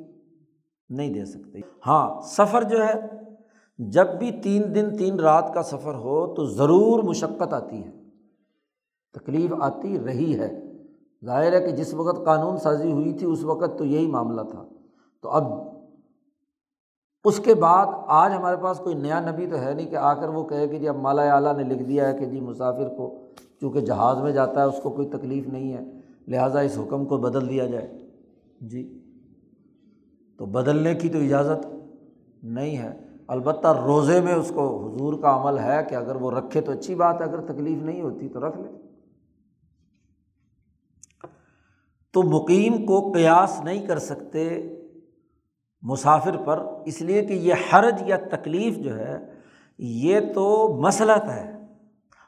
نہیں دے سکتے۔ ہاں سفر جو ہے جب بھی تین دن، تین رات کا سفر ہو تو ضرور مشقت آتی ہے۔ تکلیف آتی رہی ہے۔ ظاہر ہے کہ جس وقت قانون سازی ہوئی تھی، اس وقت تو یہی معاملہ تھا۔ تو اب اس کے بعد آج ہمارے پاس کوئی نیا نبی تو ہے نہیں کہ آ کر وہ کہے کہ جی اب مالا اعلیٰ نے لکھ دیا ہے کہ جی مسافر کو چونکہ جہاز میں جاتا ہے، اس کو کوئی تکلیف نہیں ہے۔ لہٰذا اس حکم کو بدل دیا جائے۔ جی تو بدلنے کی تو اجازت نہیں ہے۔ البتہ روزے میں اس کو حضور کا عمل ہے کہ اگر وہ رکھے تو اچھی بات ہے، اگر تکلیف نہیں ہوتی تو رکھ لے۔ تو مقیم کو قیاس نہیں کر سکتے مسافر پر، اس لیے کہ یہ حرج یا تکلیف جو ہے، یہ تو مسلط ہے۔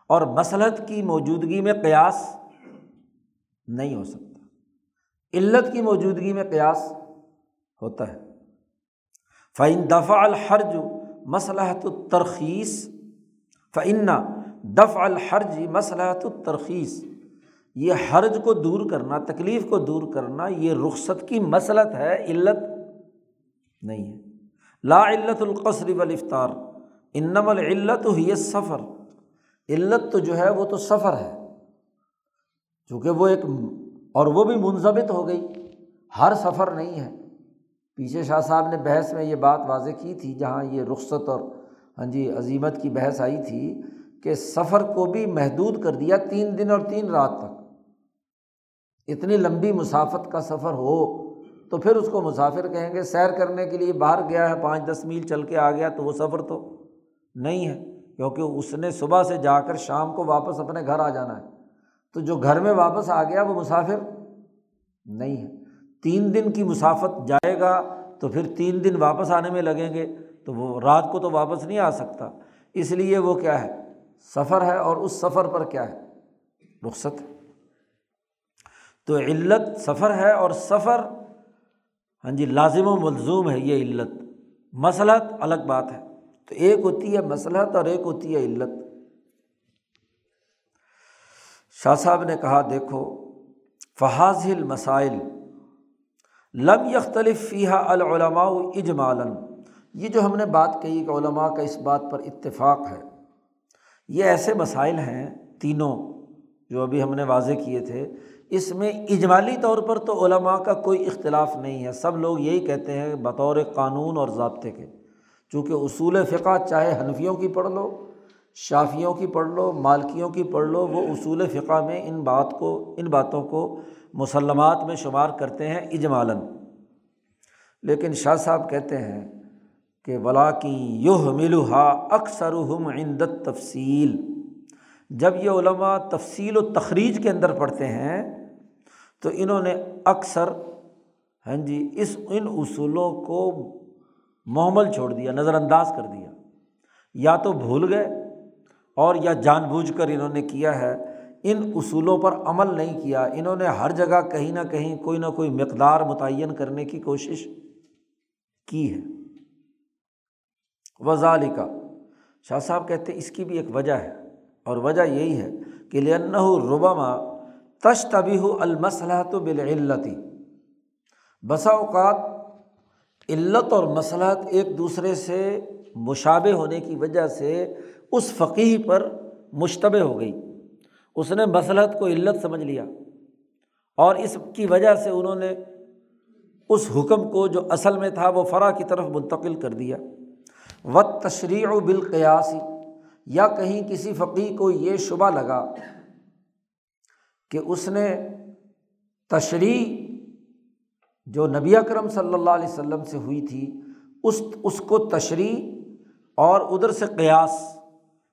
اور مسلط کی موجودگی میں قیاس نہیں ہو سکتا۔ علت کی موجودگی میں قیاس ہوتا ہے۔ فعین دفع الحرج مسلحت الترخیص فعن دف الحرج مسلحت الترخیص یہ حرج کو دور کرنا، تکلیف کو دور کرنا، یہ رخصت کی مسلط ہے، علت نہیں ہے۔ لا علت القصر والافطار انم العلت ہی سفر علت تو جو ہے، وہ تو سفر ہے، چونکہ وہ ایک اور وہ بھی منظمت ہو گئی۔ ہر سفر نہیں ہے۔ پیچھے شاہ صاحب نے بحث میں یہ بات واضح کی تھی، جہاں یہ رخصت اور ہاں جی عظیمت کی بحث آئی تھی کہ سفر کو بھی محدود کر دیا تین دن اور تین رات تک۔ اتنی لمبی مسافت کا سفر ہو تو پھر اس کو مسافر کہیں گے، سیر کرنے کے لیے باہر گیا ہے، پانچ دس میل چل کے آ گیا تو وہ سفر تو نہیں ہے، کیونکہ اس نے صبح سے جا کر شام کو واپس اپنے گھر آ جانا ہے۔ تو جو گھر میں واپس آ گیا وہ مسافر نہیں ہے۔ تین دن کی مسافت جائے گا تو پھر تین دن واپس آنے میں لگیں گے تو وہ رات کو تو واپس نہیں آ سکتا۔ اس لیے وہ کیا ہے؟ سفر ہے اور اس سفر پر کیا ہے؟ رخصت۔ تو علت سفر ہے اور سفر ہاں جی لازم و ملزوم ہے یہ علت۔ مسلحت الگ بات ہے۔ تو ایک ہوتی ہے مسلحت اور ایک ہوتی ہے علت۔ شاہ صاحب نے کہا، دیکھو فحاظل مسائل لم یختلف فیحہ العلماء اجمالن یہ جو ہم نے بات کہی کہ علماء کا اس بات پر اتفاق ہے، یہ ایسے مسائل ہیں تینوں جو ابھی ہم نے واضح کیے تھے۔ اس میں اجمالی طور پر تو علماء کا کوئی اختلاف نہیں ہے۔ سب لوگ یہی کہتے ہیں بطور قانون اور ضابطے کے۔ چونکہ اصول فقہ چاہے حنفیوں کی پڑھ لو، شافیوں کی پڑھ لو، مالکیوں کی پڑھ لو، وہ اصول فقہ میں ان بات کو، ان باتوں کو مسلمات میں شمار کرتے ہیں اجمالاً۔ لیکن شاہ صاحب کہتے ہیں کہ ولا کی یوہ ملوحا اکثر ہم عندت تفصیل جب یہ علماء تفصیل و تخریج کے اندر پڑھتے ہیں، تو انہوں نے اکثر ہاں جی اس، ان اصولوں کو محمل چھوڑ دیا، نظر انداز کر دیا۔ یا تو بھول گئے اور یا جان بوجھ کر انہوں نے کیا ہے ان اصولوں پر عمل نہیں کیا، انہوں نے ہر جگہ کہیں نہ کہیں کوئی نہ کوئی مقدار متعین کرنے کی کوشش کی ہے۔ وزال کا شاہ صاحب کہتے اس کی بھی ایک وجہ ہے، اور وجہ یہی ہے کہ لن ربما تش تبھی ہو المسلحت بالعلتی بسا اوقات علت اور مسلحت ایک دوسرے سے مشابے ہونے کی وجہ سے اس فقی پر مشتبہ ہو گئی۔ اس نے مسلحت کو علت سمجھ لیا اور اس کی وجہ سے انہوں نے اس حکم کو جو اصل میں تھا وہ فرا کی طرف منتقل کر دیا۔ و تشریح و بالقیاسی یا کہیں کسی فقی کو یہ شبہ لگا کہ اس نے تشریح جو نبی اکرم صلی اللہ علیہ وسلم سے ہوئی تھی، اس اس کو تشریح اور ادھر سے قیاس،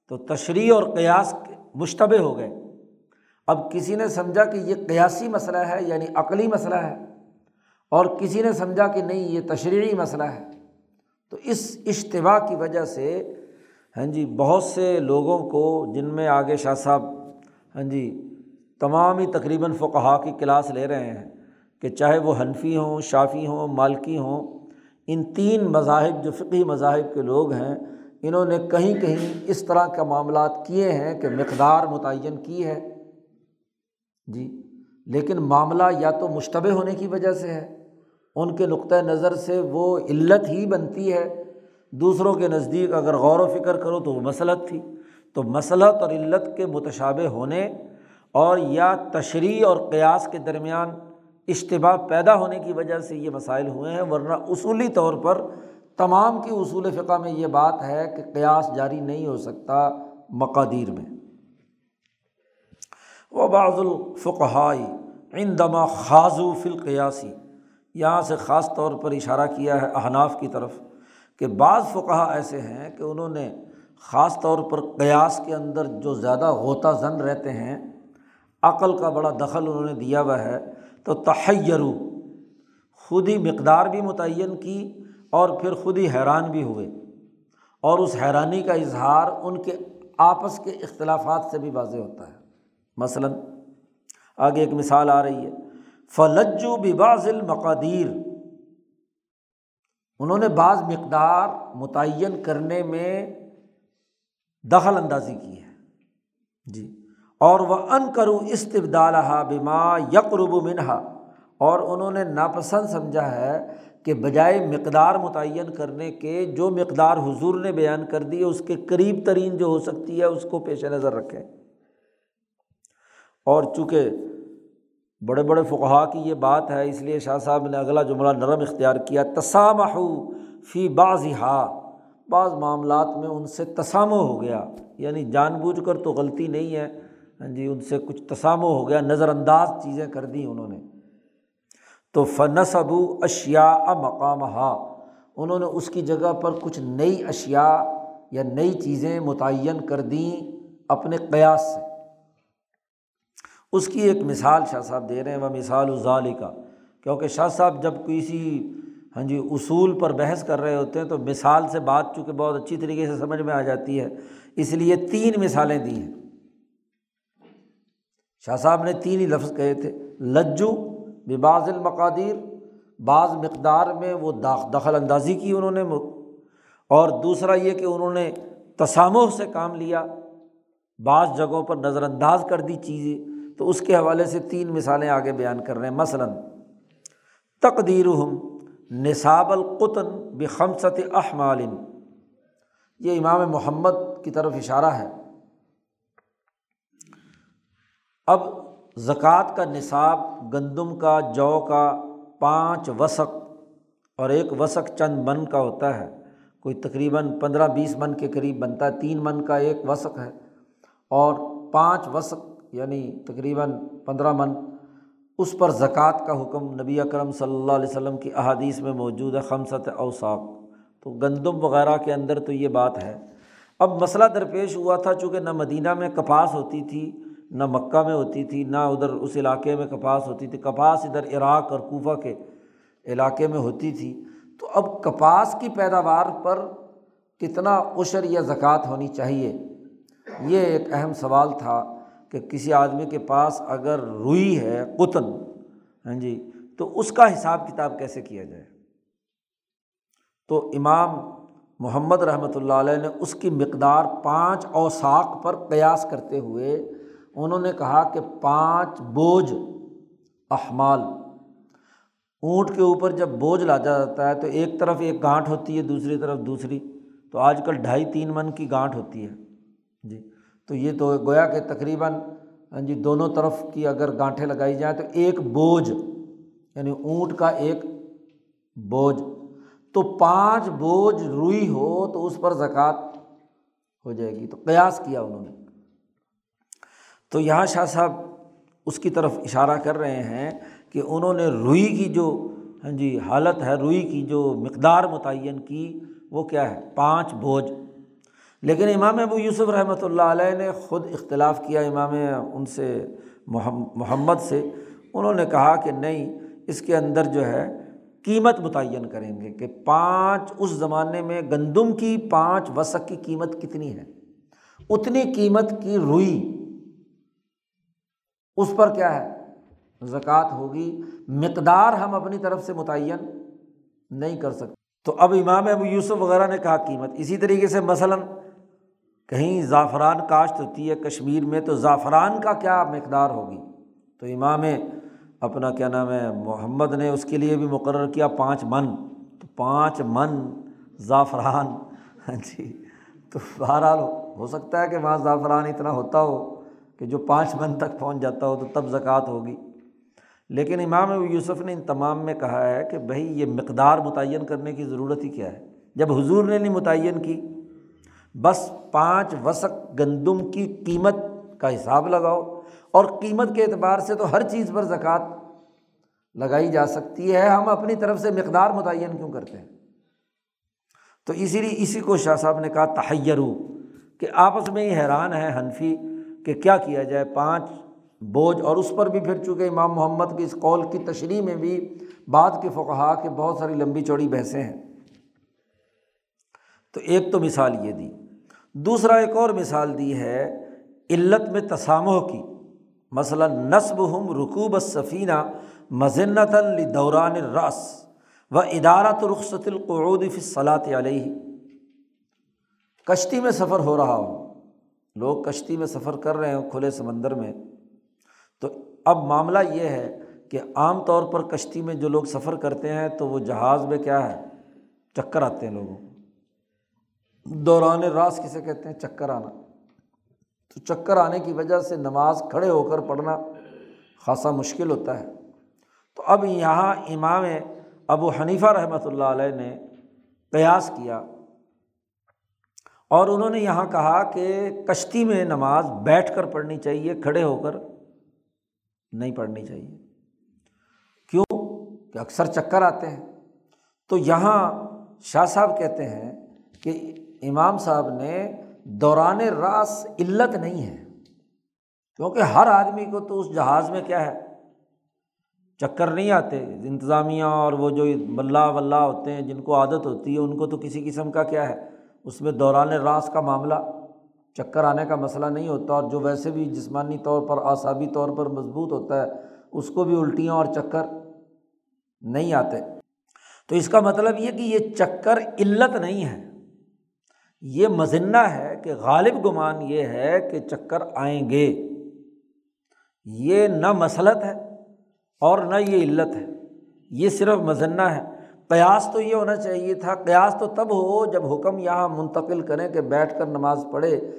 تو تشریح اور قیاس مشتبہ ہو گئے۔ اب کسی نے سمجھا کہ یہ قیاسی مسئلہ ہے یعنی عقلی مسئلہ ہے، اور کسی نے سمجھا کہ نہیں، یہ تشریحی مسئلہ ہے، تو اس اشتباع کی وجہ سے ہاں جی بہت سے لوگوں کو، جن میں آگے شاہ صاحب ہاں جی تمام ہی تقریباً فقہا کی کلاس لے رہے ہیں کہ چاہے وہ حنفی ہوں، شافی ہوں، مالکی ہوں، ان تین مذاہب، جو فقی مذاہب کے لوگ ہیں، انہوں نے کہیں کہیں اس طرح کا معاملات کیے ہیں کہ مقدار متعین کی ہے۔ جی لیکن معاملہ یا تو مشتبہ ہونے کی وجہ سے ہے، ان کے نقطۂ نظر سے وہ علت ہی بنتی ہے۔ دوسروں کے نزدیک اگر غور و فکر کرو تو وہ مسلط تھی۔ تو مسلط اور علت کے متشابہ ہونے اور یا تشریح اور قیاس کے درمیان اشتباع پیدا ہونے کی وجہ سے یہ مسائل ہوئے ہیں، ورنہ اصولی طور پر تمام کی اصول فقہ میں یہ بات ہے کہ قیاس جاری نہیں ہو سکتا مقادیر میں۔ وہ بعض الفقہائی ان دمہ خاضو فلقیاسی یہاں سے خاص طور پر اشارہ کیا ہے احناف کی طرف کہ بعض فقہ ایسے ہیں کہ انہوں نے خاص طور پر قیاس کے اندر جو زیادہ غوطہ زن رہتے ہیں، عقل کا بڑا دخل انہوں نے دیا ہوا ہے، تو تحیرو خود ہی مقدار بھی متعین کی اور پھر خود ہی حیران بھی ہوئے۔ اور اس حیرانی کا اظہار ان کے آپس کے اختلافات سے بھی واضح ہوتا ہے۔ مثلاً، آگے ایک مثال آ رہی ہے۔ فلجو بباز المقادیر انہوں نے بعض مقدار متعین کرنے میں دخل اندازی کی ہے۔ جی۔ اور وہ ان کرو استبدال بما یقرب منہا اور انہوں نے ناپسند سمجھا ہے کہ بجائے مقدار متعین کرنے کے، جو مقدار حضور نے بیان کر دی ہے، اس کے قریب ترین جو ہو سکتی ہے، اس کو پیش نظر رکھیں۔ اور چونکہ بڑے بڑے فقہا کی یہ بات ہے، اس لیے شاہ صاحب نے اگلا جملہ نرم اختیار کیا تسامہ فی بعض ہا بعض معاملات میں ان سے تسامو ہو گیا یعنی جان بوجھ کر تو غلطی نہیں ہے۔ ہاں جی ان سے کچھ تسامو ہو گیا نظر انداز چیزیں کر دیں انہوں نے۔ تو فنس ابو اشیا مقام ہا انہوں نے اس کی جگہ پر کچھ نئی اشیا یا نئی چیزیں متعین کر دیں اپنے قیاس سے۔ اس کی ایک مثال شاہ صاحب دے رہے ہیں وہ مثال ظال کا کیونکہ شاہ صاحب جب کسی ہاں جی اصول پر بحث کر رہے ہوتے ہیں تو مثال سے بات چونکہ بہت اچھی طریقے سے سمجھ میں آ جاتی ہے۔ اس لیے تین مثالیں دی ہیں۔ شاہ صاحب نے تین ہی لفظ کہے تھے۔ لجو بباز المقادیر، بعض مقدار میں وہ دخل اندازی کی انہوں نے، اور دوسرا یہ کہ انہوں نے تسامح سے کام لیا، بعض جگہوں پر نظر انداز کر دی چیزیں۔ تو اس کے حوالے سے تین مثالیں آگے بیان کر رہے ہیں۔ مثلاً تقدیر ہم نصاب القطن بخمسط احمال۔ یہ امام محمد کی طرف اشارہ ہے۔ اب زکوٰۃ کا نصاب، گندم کا، جو کا، پانچ وسق اور ایک وسق چند من کا ہوتا ہے۔ کوئی تقریباً پندرہ بیس من کے قریب بنتا ہے۔ تین من کا ایک وسق ہے اور پانچ وسق یعنی تقریباً پندرہ من، اس پر زکوٰۃ کا حکم نبی اکرم صلی اللہ علیہ وسلم کی احادیث میں موجود ہے خمسط اوساق۔ تو گندم وغیرہ کے اندر تو یہ بات ہے۔ اب مسئلہ درپیش ہوا تھا، چونکہ نہ مدینہ میں کپاس ہوتی تھی، نہ مکہ میں ہوتی تھی، نہ ادھر اس علاقے میں کپاس ہوتی تھی۔ کپاس ادھر عراق اور کوفہ کے علاقے میں ہوتی تھی۔ تو اب کپاس کی پیداوار پر کتنا عشر یا زکوٰۃ ہونی چاہیے؟ یہ ایک اہم سوال تھا۔ کہ کسی آدمی کے پاس اگر روئی ہے، قطن ہاں جی تو اس کا حساب کتاب کیسے کیا جائے؟ تو امام محمد رحمۃ اللہ علیہ نے اس کی مقدار پانچ اوساق پر قیاس کرتے ہوئے انہوں نے کہا کہ پانچ بوجھ احمال۔ اونٹ کے اوپر جب بوجھ لادا جاتا ہے تو ایک طرف ایک گانٹھ ہوتی ہے، دوسری طرف دوسری۔ تو آج کل ڈھائی تین من کی گانٹھ ہوتی ہے۔ جی۔ تو یہ تو گویا کہ تقریباً ہاں جی دونوں طرف کی اگر گانٹھیں لگائی جائیں تو ایک بوجھ یعنی اونٹ کا ایک بوجھ۔ تو پانچ بوجھ روئی ہو تو اس پر زکوٰۃ ہو جائے گی۔ تو قیاس کیا انہوں نے۔ تو یہاں شاہ صاحب اس کی طرف اشارہ کر رہے ہیں کہ انہوں نے روئی کی جو ہاں جی حالت ہے، روئی کی جو مقدار متعین کی، وہ کیا ہے؟ پانچ بوجھ۔ لیکن امام ابو یوسف رحمۃ اللہ علیہ نے خود اختلاف کیا امام ان سے محمد سے۔ انہوں نے کہا کہ نہیں، اس کے اندر جو ہے، قیمت متعین کریں گے کہ پانچ، اس زمانے میں گندم کی پانچ وسق کی قیمت کتنی ہے؟ اتنی قیمت کی روئی، اس پر کیا ہے؟ زکوٰۃ ہوگی۔ مقدار ہم اپنی طرف سے متعین نہیں کر سکتے۔ تو اب امام ابو یوسف وغیرہ نے کہا قیمت۔ اسی طریقے سے مثلاً کہیں زعفران کاشت ہوتی ہے کشمیر میں تو زعفران کا کیا مقدار ہوگی؟ تو امام اپنا کیا نام ہے، محمد نے اس کے لیے بھی مقرر کیا پانچ من۔ تو پانچ من زعفران۔ ہاں جی۔ تو بہرحال ہو سکتا ہے کہ وہاں زعفران اتنا ہوتا ہو کہ جو پانچ من تک پہنچ جاتا ہو تو تب زکوٰۃ ہوگی۔ لیکن امام یوسف نے ان تمام میں کہا ہے کہ بھائی یہ مقدار متعین کرنے کی ضرورت ہی کیا ہے؟ جب حضور نے نہیں متعین کی بس پانچ وسق گندم کی قیمت کا حساب لگاؤ اور قیمت کے اعتبار سے تو ہر چیز پر زکوٰۃ لگائی جا سکتی ہے۔ ہم اپنی طرف سے مقدار متعین کیوں کرتے ہیں؟ تو اسی لیے اسی کو شاہ صاحب نے کہا، تحیرو، کہ آپس میں ہی حیران ہے حنفی کہ کیا کیا جائے۔ پانچ بوجھ اور اس پر بھی پھر چونکہ امام محمد کی اس قول کی تشریح میں بھی بعد کے فقہا کے بہت ساری لمبی چوڑی بحثیں ہیں۔ تو ایک تو مثال یہ دی دوسرا ایک اور مثال دی ہے علت میں تسامح کی۔ مثلاً نصب ہم رقوب صفینہ مذنت دوران رس و ادارت رخصت القعود فی صلاط علیہ۔ کشتی میں سفر ہو رہا ہو لوگ کشتی میں سفر کر رہے ہوں کھلے سمندر میں۔ تو اب معاملہ یہ ہے کہ عام طور پر کشتی میں جو لوگ سفر کرتے ہیں تو وہ جہاز میں کیا ہے؟ چکر آتے ہیں لوگوں۔ دوران راس کسے کہتے ہیں؟ چکر آنا۔ تو چکر آنے کی وجہ سے نماز کھڑے ہو کر پڑھنا خاصا مشکل ہوتا ہے۔ تو اب یہاں امام ابو حنیفہ رحمۃ اللہ علیہ نے قیاس کیا اور انہوں نے یہاں کہا کہ کشتی میں نماز بیٹھ کر پڑھنی چاہیے، کھڑے ہو کر نہیں پڑھنی چاہیے۔ کیوں؟ کہ اکثر چکر آتے ہیں۔ تو یہاں شاہ صاحب کہتے ہیں کہ امام صاحب نے دوران راس علت نہیں ہے۔ کیونکہ ہر آدمی کو تو اس جہاز میں کیا ہے؟ چکر نہیں آتے۔ انتظامیہ اور وہ جو ملا ولہ ہوتے ہیں، جن کو عادت ہوتی ہے، ان کو تو کسی قسم کا کیا ہے؟ اس میں دوران راس کا معاملہ، چکر آنے کا مسئلہ نہیں ہوتا۔ اور جو ویسے بھی جسمانی طور پر، اعصابی طور پر مضبوط ہوتا ہے، اس کو بھی الٹیاں اور چکر نہیں آتے۔ تو اس کا مطلب یہ کہ یہ چکر علت نہیں ہے۔ یہ مذنہ ہے کہ غالب گمان یہ ہے کہ چکر آئیں گے۔ یہ نہ مسلط ہے اور نہ یہ علت ہے۔ یہ صرف مذنہ ہے۔ قیاس تو یہ ہونا چاہیے تھا۔ قیاس تو تب ہو جب حکم یہاں منتقل کریں کہ بیٹھ کر نماز پڑھے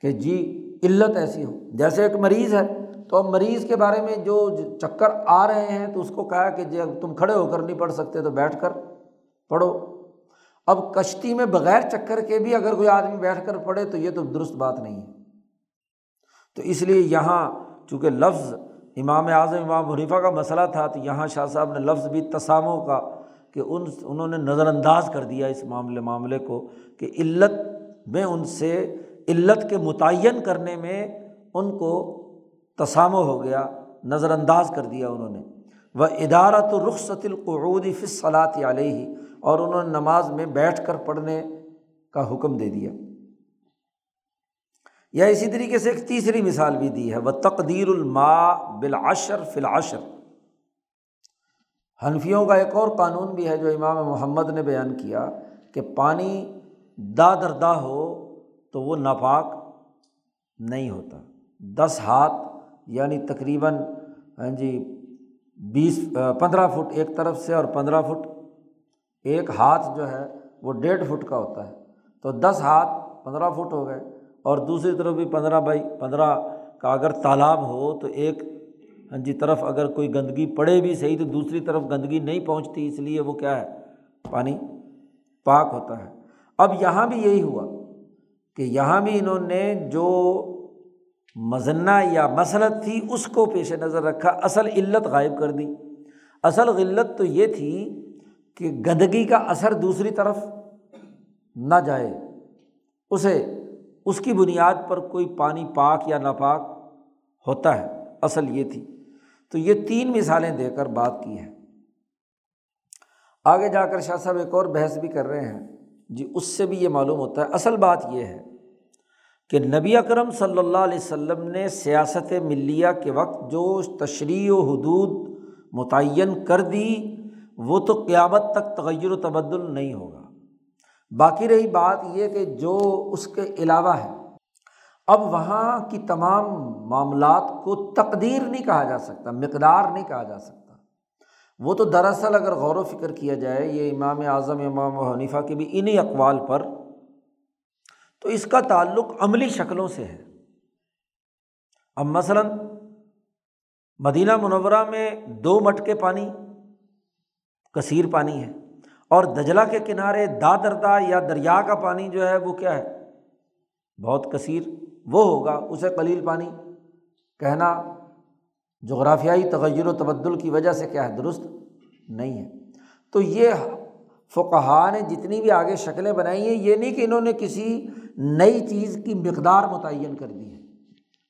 کہ جی علت ایسی ہو۔ جیسے ایک مریض ہے، تو اب مریض کے بارے میں جو چکر آ رہے ہیں تو اس کو کہا کہ جی، جب تم کھڑے ہو کر نہیں پڑھ سکتے تو بیٹھ کر پڑھو۔ اب کشتی میں بغیر چکر کے بھی اگر کوئی آدمی بیٹھ کر پڑھے تو یہ تو درست بات نہیں ہے۔ تو اس لیے یہاں چونکہ لفظ امام اعظم، امام حریفہ کا مسئلہ تھا، تو یہاں شاہ صاحب نے لفظ بھی تساموں کا کہ ان انہوں نے نظر انداز کر دیا اس معاملے معاملے کو کہ علت میں ان سے، علت کے متعین کرنے میں ان کو تسامو ہو گیا نظر انداز کر دیا انہوں نے۔ وہ ادارت و رخصت القعود فصلاط علیہ اور انہوں نے نماز میں بیٹھ کر پڑھنے کا حکم دے دیا۔ یا اسی طریقے سے ایک تیسری مثال بھی دی ہے وہ تقدیر الماء بالعشر فلاشر حنفیوں کا ایک اور قانون بھی ہے جو امام محمد نے بیان کیا کہ پانی دا ہو تو وہ ناپاک نہیں ہوتا۔ دس ہاتھ یعنی تقریباً ہاں جی بیس، پندرہ فٹ ایک طرف سے اور پندرہ فٹ ایک ہاتھ جو ہے وہ ڈیڑھ فٹ کا ہوتا ہے۔ تو دس ہاتھ پندرہ فٹ ہو گئے اور دوسری طرف بھی پندرہ بائی پندرہ کا اگر تالاب ہو تو ایک ہاں جی طرف اگر کوئی گندگی پڑے بھی صحیح تو دوسری طرف گندگی نہیں پہنچتی، اس لیے وہ کیا ہے؟ پانی پاک ہوتا ہے۔ اب یہاں بھی یہی ہوا کہ یہاں بھی انہوں نے جو مذنہ یا مسلط تھی اس کو پیش نظر رکھا، اصل علت غائب کر دی۔ اصل غلت تو یہ تھی کہ گندگی کا اثر دوسری طرف نہ جائے، اسے، اس کی بنیاد پر کوئی پانی پاک یا ناپاک ہوتا ہے، اصل یہ تھی۔ تو یہ تین مثالیں دے کر بات کی ہے آگے جا کر شاہ صاحب ایک اور بحث بھی کر رہے ہیں۔ جی اس سے بھی یہ معلوم ہوتا ہے۔ اصل بات یہ ہے کہ نبی اکرم صلی اللہ علیہ وسلم نے سیاست ملیہ کے وقت جو تشریح و حدود متعین کر دی وہ تو قیامت تک تغیر و تبدل نہیں ہوگا۔ باقی رہی بات یہ کہ جو اس کے علاوہ ہے، اب وہاں کی تمام معاملات کو تقدیر نہیں کہا جا سکتا، مقدار نہیں کہا جا سکتا۔ وہ تو دراصل اگر غور و فکر کیا جائے، یہ امام اعظم، امام و حنیفہ کے بھی انہیں اقوال پر، تو اس کا تعلق عملی شکلوں سے ہے۔ اب مثلاً مدینہ منورہ میں دو مٹکے پانی کثیر پانی ہے۔ اور دجلا کے کنارے دادردا یا دریا کا پانی جو ہے وہ کیا ہے؟ بہت کثیر۔ وہ ہوگا اسے قلیل پانی۔ کہنا جغرافیائی تغیر و تبدل کی وجہ سے کیا ہے؟ درست نہیں ہے۔ تو یہ فقہ نے جتنی بھی آگے شکلیں بنائی ہیں، یہ نہیں کہ انہوں نے کسی نئی چیز کی مقدار متعین کر دی ہے۔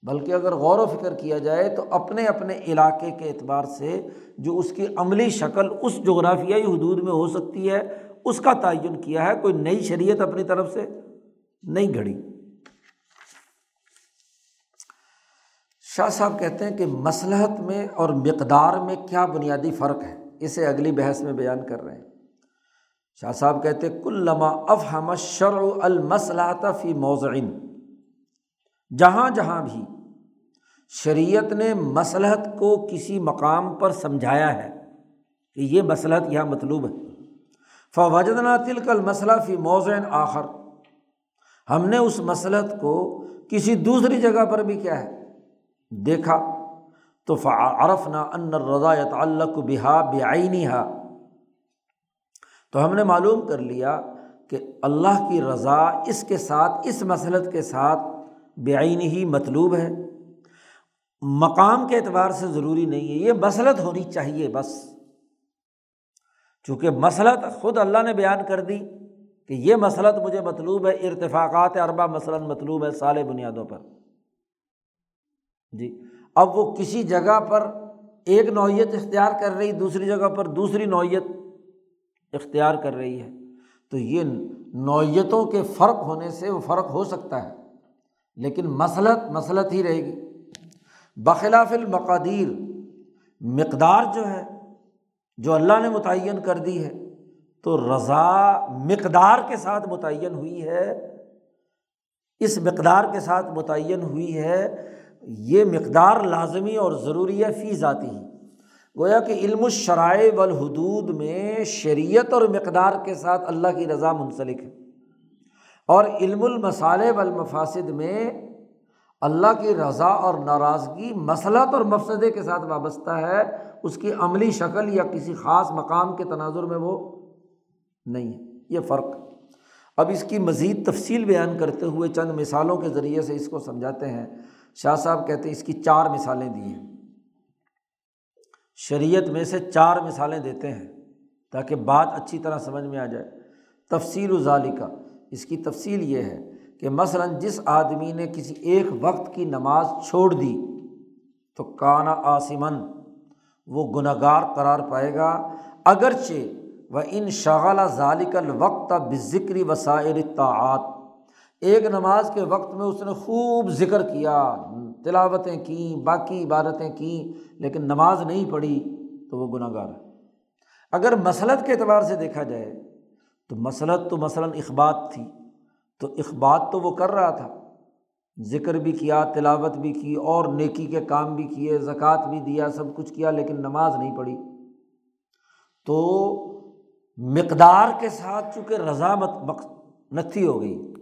بلکہ اگر غور و فکر کیا جائے تو اپنے اپنے علاقے کے اعتبار سے جو اس کی عملی شکل اس جغرافیائی حدود میں ہو سکتی ہے، اس کا تعین کیا ہے، کوئی نئی شریعت اپنی طرف سے نہیں گھڑی۔ شاہ صاحب کہتے ہیں کہ مصلحت میں اور مقدار میں کیا بنیادی فرق ہے؟ اسے اگلی بحث میں بیان کر رہے ہیں۔ شاہ صاحب کہتے کل لمہ افہم شرع المصلاحت فی موضعین، جہاں جہاں بھی شریعت نے مصلحت کو کسی مقام پر سمجھایا ہے کہ یہ مصلحت یہاں مطلوب ہے۔ فوجدنا تلکل مسئلہ فی موضع آخر۔ ہم نے اس مسلط کو کسی دوسری جگہ پر بھی کیا ہے۔ دیکھا۔ تو عرف نہ ان رضا تعلق بہا بےآئینی ہا تو ہم نے معلوم کر لیا کہ اللہ کی رضا اس کے ساتھ، اس مسلط کے ساتھ بے ہی مطلوب ہے۔ مقام کے اعتبار سے ضروری نہیں ہے، یہ مسلط ہونی چاہیے بس۔ چونکہ مسلط خود اللہ نے بیان کر دی کہ یہ مسلط مجھے مطلوب ہے، ارتفاقات اربا مثلاً مطلوب ہے سال بنیادوں پر۔ جی اب وہ کسی جگہ پر ایک نوعیت اختیار کر رہی، دوسری جگہ پر دوسری نوعیت اختیار کر رہی ہے، تو یہ نوعیتوں کے فرق ہونے سے وہ فرق ہو سکتا ہے۔ لیکن مسلط مسلط ہی رہے گی۔ بخلاف المقادیر مقدار جو ہے، جو اللہ نے متعین کر دی ہے، تو رضا مقدار کے ساتھ متعین ہوئی ہے۔ اس مقدار کے ساتھ متعین ہوئی ہے، یہ مقدار لازمی اور ضروری ہے فی ذاتی۔ ہی گویا کہ علم الشرائع والحدود میں شریعت اور مقدار کے ساتھ اللہ کی رضا منسلک ہے۔ اور علم المصالح والمفاسد میں اللہ کی رضا اور ناراضگی مسلط اور مفسدے کے ساتھ وابستہ ہے، اس کی عملی شکل یا کسی خاص مقام کے تناظر میں وہ نہیں ہے۔ یہ فرق۔ اب اس کی مزید تفصیل بیان کرتے ہوئے چند مثالوں کے ذریعے سے اس کو سمجھاتے ہیں۔ شاہ صاحب کہتے ہیں اس کی چار مثالیں دی ہیں۔ شریعت میں سے چار مثالیں دیتے ہیں تاکہ بات اچھی طرح سمجھ میں آ جائے۔ تفصیل و ظالقہ اس کی تفصیل یہ ہے کہ مثلاً جس آدمی نے کسی ایک وقت کی نماز چھوڑ دی تو کانا آسمن وہ گناہ گار قرار پائے گا۔ اگرچہ وہ ان شغلہ ذالک الوقت بذکری وسائر طاعت ایک نماز کے وقت میں اس نے خوب ذکر کیا، تلاوتیں کیں، باقی عبادتیں کیں، لیکن نماز نہیں پڑھی تو وہ گناہ گار ہے۔ اگر مسلط کے اعتبار سے دیکھا جائے تو مسلط تو مثلاً اخبات تھی۔ تو اخبات تو وہ کر رہا تھا۔ ذکر بھی کیا، تلاوت بھی کی، اور نیکی کے کام بھی کیے، زکوٰۃ بھی دیا، سب کچھ کیا، لیکن نماز نہیں پڑھی۔ تو مقدار کے ساتھ چونکہ رضامت نتھی ہو گئی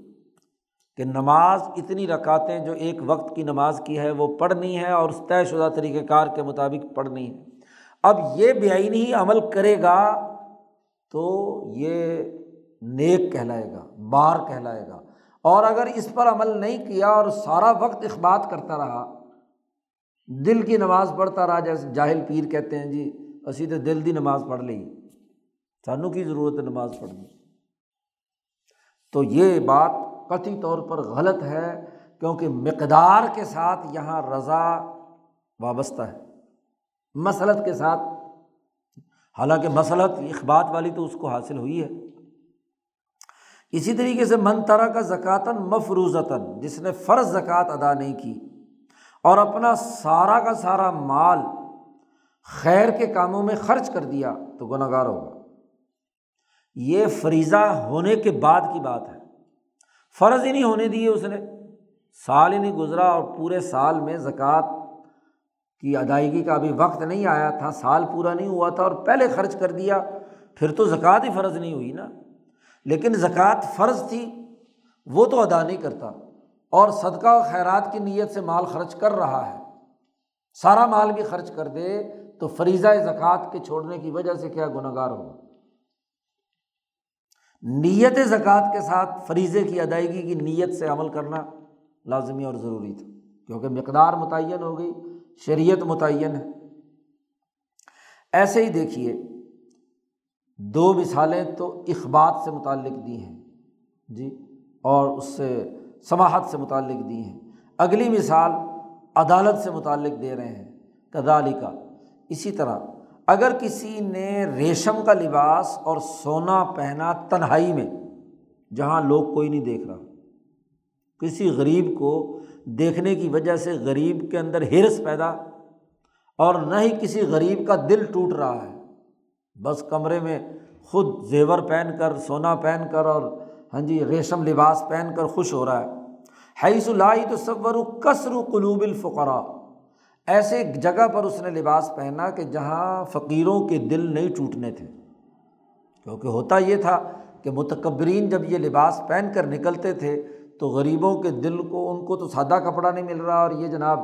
کہ نماز اتنی رکاتیں جو ایک وقت کی نماز کی ہے، وہ پڑھنی ہے اور اس طے شدہ طریقۂ کار کے مطابق پڑھنی ہے۔ اب یہ بے آئینی عمل کرے گا تو یہ نیک کہلائے گا۔ بار کہلائے گا۔ اور اگر اس پر عمل نہیں کیا اور سارا وقت اخبات کرتا رہا، دل کی نماز پڑھتا رہا، جیسے جاہل پیر کہتے ہیں جی اسی تو دل دی نماز پڑھ لی سانو کی ضرورت ہے نماز پڑھنی؟ تو یہ بات قطعی طور پر غلط ہے، کیونکہ مقدار کے ساتھ یہاں رضا وابستہ ہے۔ مسلط کے ساتھ، حالانکہ مسلط اخبات والی تو اس کو حاصل ہوئی ہے۔ اسی طریقے سے منترا کا زکوٰۃً مفروضتاً، جس نے فرض زکوٰۃ ادا نہیں کی، اور اپنا سارا کا سارا مال خیر کے کاموں میں خرچ کر دیا، تو گناہ گار ہوگا۔ یہ فریضہ ہونے کے بعد کی بات ہے۔ فرض ہی نہیں ہونے دیے اس نے۔ سال ہی نہیں گزرا اور پورے سال میں زکوٰۃ کی ادائیگی کا ابھی وقت نہیں آیا تھا، سال پورا نہیں ہوا تھا اور پہلے خرچ کر دیا، پھر تو زکوٰۃ ہی فرض نہیں ہوئی نا۔ لیکن زکوٰۃ فرض تھی، وہ تو ادا نہیں کرتا۔ اور صدقہ و خیرات کی نیت سے مال خرچ کر رہا ہے۔ سارا مال بھی خرچ کر دے تو فریضہ زکوٰۃ کے چھوڑنے کی وجہ سے کیا گناہ گار ہوگا نیت زکوٰۃ کے ساتھ فریضے کی ادائیگی کی نیت سے عمل کرنا لازمی اور ضروری تھا، کیونکہ مقدار متعین ہو گئی، شریعت متعین ہے۔ ایسے ہی دیکھیے دو مثالیں تو اخبات سے متعلق دی ہیں جی اور اس سے سماحت سے متعلق دی ہیں۔ اگلی مثال عدالت سے متعلق دے رہے ہیں کدالی کا اسی طرح، اگر کسی نے ریشم کا لباس اور سونا پہنا تنہائی میں، جہاں لوگ کوئی نہیں دیکھ رہا، کسی غریب کو دیکھنے کی وجہ سے غریب کے اندر ہرس پیدا، اور نہ ہی کسی غریب کا دل ٹوٹ رہا ہے بس کمرے میں خود زیور پہن کر، سونا پہن کر اور ہاں جی ریشم لباس پہن کر خوش ہو رہا ہے۔ حیث لائی تو صبر کثر قلوب الفقرا ایسے جگہ پر اس نے لباس پہنا کہ جہاں فقیروں کے دل نہیں ٹوٹنے تھے۔ کیونکہ ہوتا یہ تھا کہ متکبرین جب یہ لباس پہن کر نکلتے تھے تو غریبوں کے دل کو، ان کو تو سادہ کپڑا نہیں مل رہا اور یہ جناب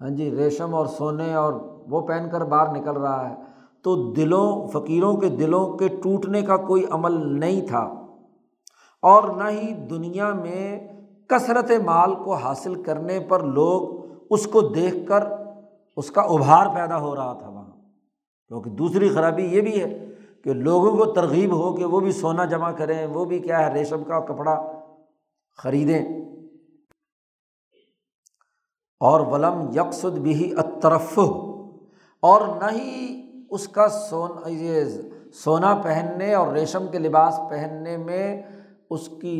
ہاں جی ریشم اور سونے اور وہ پہن کر باہر نکل رہا ہے۔ تو دلوں، فقیروں کے دلوں کے ٹوٹنے کا کوئی عمل نہیں تھا اور نہ ہی دنیا میں کثرت مال کو حاصل کرنے پر لوگ اس کو دیکھ کر اس کا ابھار پیدا ہو رہا تھا وہاں۔ کیونکہ دوسری خرابی یہ بھی ہے کہ لوگوں کو ترغیب ہو کہ وہ بھی سونا جمع کریں، وہ بھی کیا ہے، ریشم کا کپڑا خریدیں۔ اور ولم یکسد بھی اطرف اور نہ ہی اس کا سون، یہ سونا پہننے اور ریشم کے لباس پہننے میں اس کی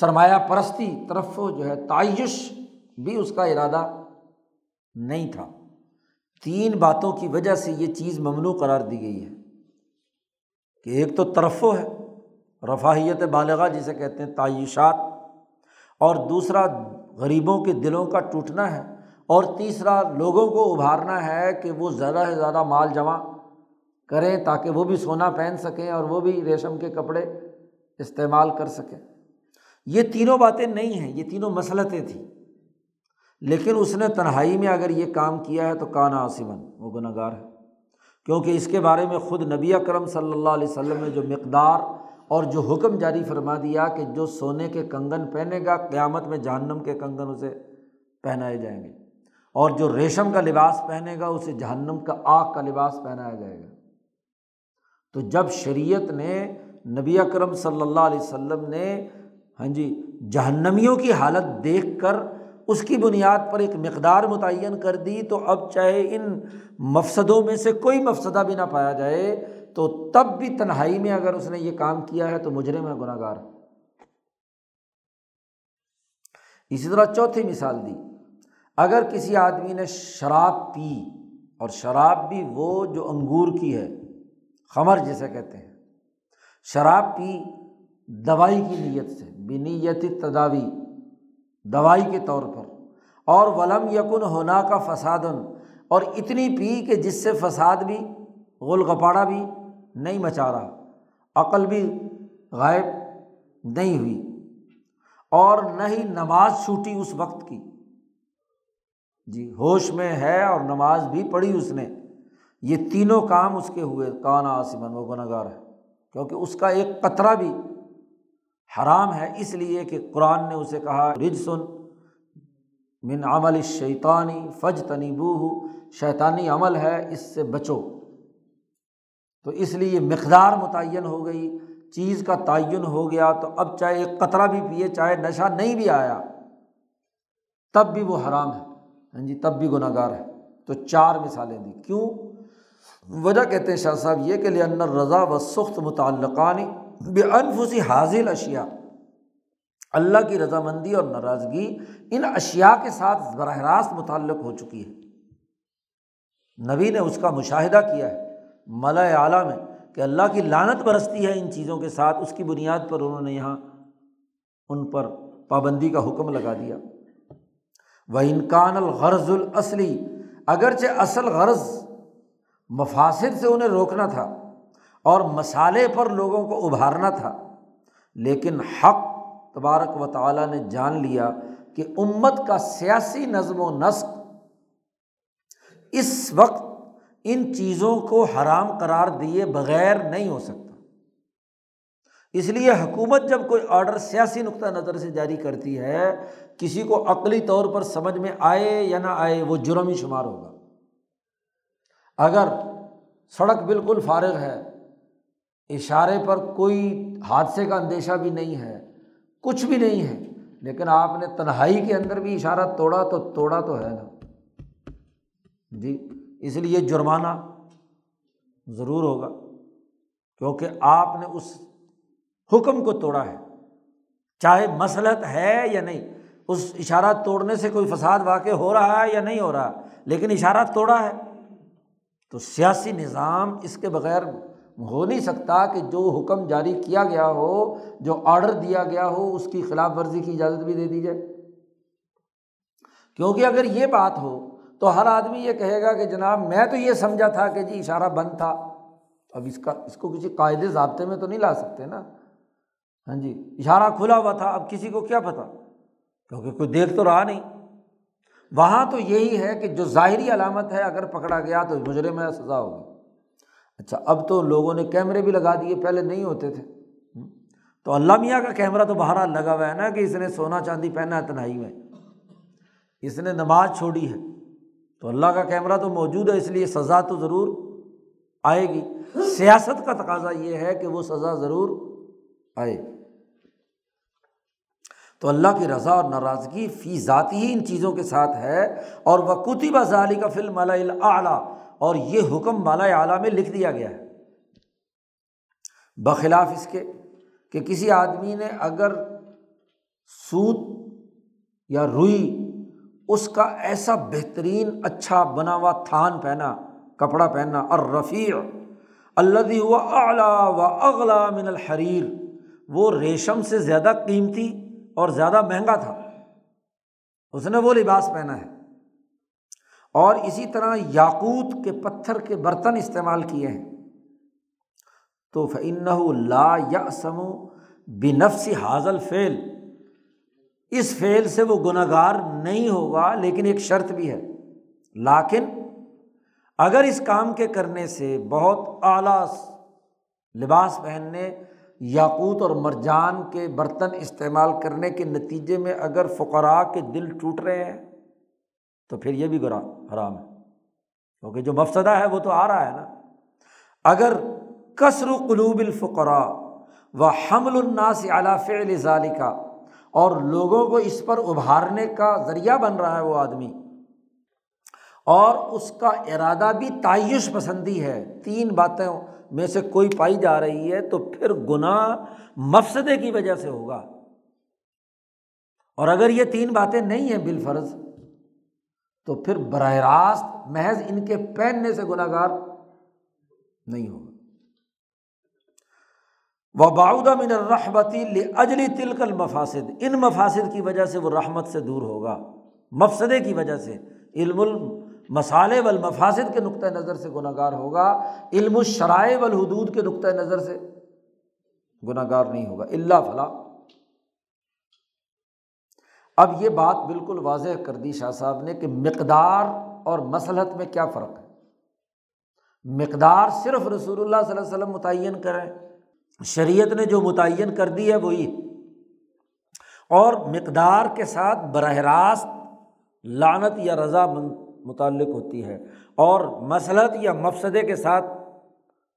سرمایہ پرستی طرف جو ہے تعیش بھی اس کا ارادہ نہیں تھا۔ تین باتوں کی وجہ سے یہ چیز ممنوع قرار دی گئی ہے کہ ایک تو ترفو ہے، رفاہیت بالغاہ جسے کہتے ہیں تعیشات، اور دوسرا غریبوں کے دلوں کا ٹوٹنا ہے، اور تیسرا لوگوں کو ابھارنا ہے کہ وہ زیادہ سے زیادہ مال جمع کریں تاکہ وہ بھی سونا پہن سکیں اور وہ بھی ریشم کے کپڑے استعمال کر سکیں۔ یہ تینوں باتیں نہیں ہیں، یہ تینوں مسلطیں تھیں۔ لیکن اس نے تنہائی میں اگر یہ کام کیا ہے تو کانا آسمن وہ گناہ گار ہے۔ کیونکہ اس کے بارے میں خود نبی اکرم صلی اللہ علیہ وسلم نے جو مقدار اور جو حکم جاری فرما دیا کہ جو سونے کے کنگن پہنے گا، قیامت میں جہنم کے کنگن اسے پہنائے جائیں گے۔ اور جو ریشم کا لباس پہنے گا، اسے جہنم کا آگ کا لباس پہنایا جائے گا۔ تو جب شریعت نے نبی اکرم صلی اللہ علیہ وسلم نے ہاں جی جہنمیوں کی حالت دیکھ کر اس کی بنیاد پر ایک مقدار متعین کر دی، تو اب چاہے ان مفسدوں میں سے کوئی مفسدہ بھی نہ پایا جائے، تو تب بھی تنہائی میں اگر اس نے یہ کام کیا ہے تو مجرم ہے گناہ گار اسی طرح چوتھی مثال دی، اگر کسی آدمی نے شراب پی اور شراب بھی وہ جو انگور کی ہے خمر جسے کہتے ہیں۔ شراب پی دوائی کی نیت سے، بنیتی تداوی، دوائی کے طور پر۔ اور ولم یکن ہونا کا فسادن، اور اتنی پی کہ جس سے فساد بھی غل گپاڑا بھی نہیں مچا رہا۔ عقل بھی غائب نہیں ہوئی۔ اور نہ ہی نماز چھوٹی اس وقت کی۔ جی ہوش میں ہے اور نماز بھی پڑھی اس نے۔ یہ تینوں کام اس کے ہوئے کانا آسمن و گناہ گار ہے، کیونکہ اس کا ایک قطرہ بھی حرام ہے، اس لیے کہ قرآن نے اسے کہا رج سن من عمل شیطانی فج تنیبو شیطانی عمل ہے، اس سے بچو۔ تو اس لیے مقدار متعین ہو گئی، چیز کا تعین ہو گیا، تو اب چاہے ایک قطرہ بھی پیے، چاہے نشہ نہیں بھی آیا، تب بھی وہ حرام ہے۔ ہاں جی تب بھی گناہ گار ہے۔ تو چار مثالیں دی۔ کیوں؟ وجہ کہتے ہیں شاہ صاحب یہ کہ لے انر رضا و سخت متعلقانی بے انفسی حاضل اشیا اللہ کی رضامندی اور ناراضگی ان اشیا کے ساتھ براہ راست متعلق ہو چکی ہے۔ نبی نے اس کا مشاہدہ کیا ہے۔ ملا اعلیٰ میں کہ اللہ کی لانت برستی ہے ان چیزوں کے ساتھ، اس کی بنیاد پر انہوں نے یہاں ان پر پابندی کا حکم لگا دیا۔ وہ انکان الغرض الاصلی اگرچہ اصل غرض مفاصر سے انہیں روکنا تھا اور مسالے پر لوگوں کو ابھارنا تھا۔ لیکن حق تبارک و تعالیٰ نے جان لیا کہ امت کا سیاسی نظم و نسق اس وقت ان چیزوں کو حرام قرار دیے بغیر نہیں ہو سکتا۔ اس لیے حکومت جب کوئی آڈر سیاسی نقطۂ نظر سے جاری کرتی ہے، کسی کو عقلی طور پر سمجھ میں آئے یا نہ آئے وہ جرم ہی شمار ہوگا۔ اگر سڑک بالکل فارغ ہے، اشارے پر کوئی حادثے کا اندیشہ بھی نہیں ہے، کچھ بھی نہیں ہے، لیکن آپ نے تنہائی کے اندر بھی اشارہ توڑا تو توڑا تو ہے نا۔ جی اس لیے جرمانہ ضرور ہوگا، کیونکہ آپ نے اس حکم کو توڑا ہے۔ چاہے مسلط ہے یا نہیں، اس اشارہ توڑنے سے کوئی فساد واقع ہو رہا ہے یا نہیں ہو رہا، لیکن اشارہ توڑا ہے۔ تو سیاسی نظام اس کے بغیر ہو نہیں سکتا کہ جو حکم جاری کیا گیا ہو، جو آڈر دیا گیا ہو، اس کی خلاف ورزی کی اجازت بھی دے دی جائے۔ کیونکہ اگر یہ بات ہو تو ہر آدمی یہ کہے گا کہ جناب میں تو یہ سمجھا تھا کہ جی اشارہ بند تھا۔ اب اس کا، اس کو کسی قاعدے ضابطے میں تو نہیں لا سکتے نا۔ ہاں جی اشارہ کھلا ہوا تھا، اب کسی کو کیا پتا؟ کیونکہ کوئی دیکھ تو رہا نہیں۔ وہاں تو یہی ہے کہ جو ظاہری علامت ہے، اگر پکڑا گیا تو مجرم میں سزا ہوگی۔ اچھا اب تو لوگوں نے کیمرے بھی لگا دیے، پہلے نہیں ہوتے تھے۔ تو اللہ میاں کا کیمرہ تو باہر لگا ہوا ہے نا کہ اس نے سونا چاندی پہنا ہے تنہائی میں اس نے نماز چھوڑی ہے۔ تو اللہ کا کیمرہ تو موجود ہے، اس لیے سزا تو ضرور آئے گی۔ سیاست کا تقاضا یہ ہے کہ وہ سزا ضرور آئے۔ تو اللہ کی رضا اور ناراضگی فی ذاتی ہی ان چیزوں کے ساتھ ہے اور وہ کتبہ کا فلم اعلیٰ اور یہ حکم مالا اعلیٰ میں لکھ دیا گیا ہے۔ بخلاف اس کے کہ کسی آدمی نے اگر سوت یا روئی اس کا ایسا بہترین اچھا بنا ہوا تھان پہنا، کپڑا پہنا اور رفیع اللہ و اعلیٰ و اغلا من الحریر، وہ ریشم سے زیادہ قیمتی اور زیادہ مہنگا تھا۔ اس نے وہ لباس پہنا ہے۔ اور اسی طرح یاقوت کے پتھر کے برتن استعمال کیے ہیں۔ تو فن لا یا سمو بنفسی حاضل فعل اس فعل سے وہ گناہ گار نہیں ہوگا، لیکن ایک شرط بھی ہے۔ لیکن اگر اس کام کے کرنے سے بہت اعلیٰ لباس پہننے یاقوت اور مرجان کے برتن استعمال کرنے کے نتیجے میں اگر فقراء کے دل ٹوٹ رہے ہیں، تو پھر یہ بھی گرا، حرام ہے۔ کیونکہ جو مفسدہ ہے وہ تو آ رہا ہے نا۔ اگر کثر قلوب الفقراء و حمل الناس علی فعل ذالکا اور لوگوں کو اس پر ابھارنے کا ذریعہ بن رہا ہے وہ آدمی اور اس کا ارادہ بھی تعیش پسندی ہے۔ تین باتیں میں سے کوئی پائی جا رہی ہے تو پھر گناہ مفسدے کی وجہ سے ہوگا۔ اور اگر یہ تین باتیں نہیں ہیں بالفرض، تو پھر براہ راست محض ان کے پہننے سے گناہ گار نہیں ہوگا۔ وہ باؤدا من الرحبتی اجلی تلکل مفاصد ان مفاصد کی وجہ سے وہ رحمت سے دور ہوگا۔ مفسدے کی وجہ سے۔ علم مسالے و کے نقطۂ نظر سے گناہ گار ہوگا، علم الشرائع و کے نقطۂ نظر سے گناہ گار نہیں ہوگا اللہ فلاں اب یہ بات بالکل واضح کر دی شاہ صاحب نے کہ مقدار اور مسلحت میں کیا فرق ہے۔ مقدار صرف رسول اللہ صلی اللہ علیہ وسلم متعین کریں شریعت نے جو متعین کر دی ہے وہی۔ اور مقدار کے ساتھ براہ راست لانت یا رضا متعلق ہوتی ہے اور مسلط یا مفسدے کے ساتھ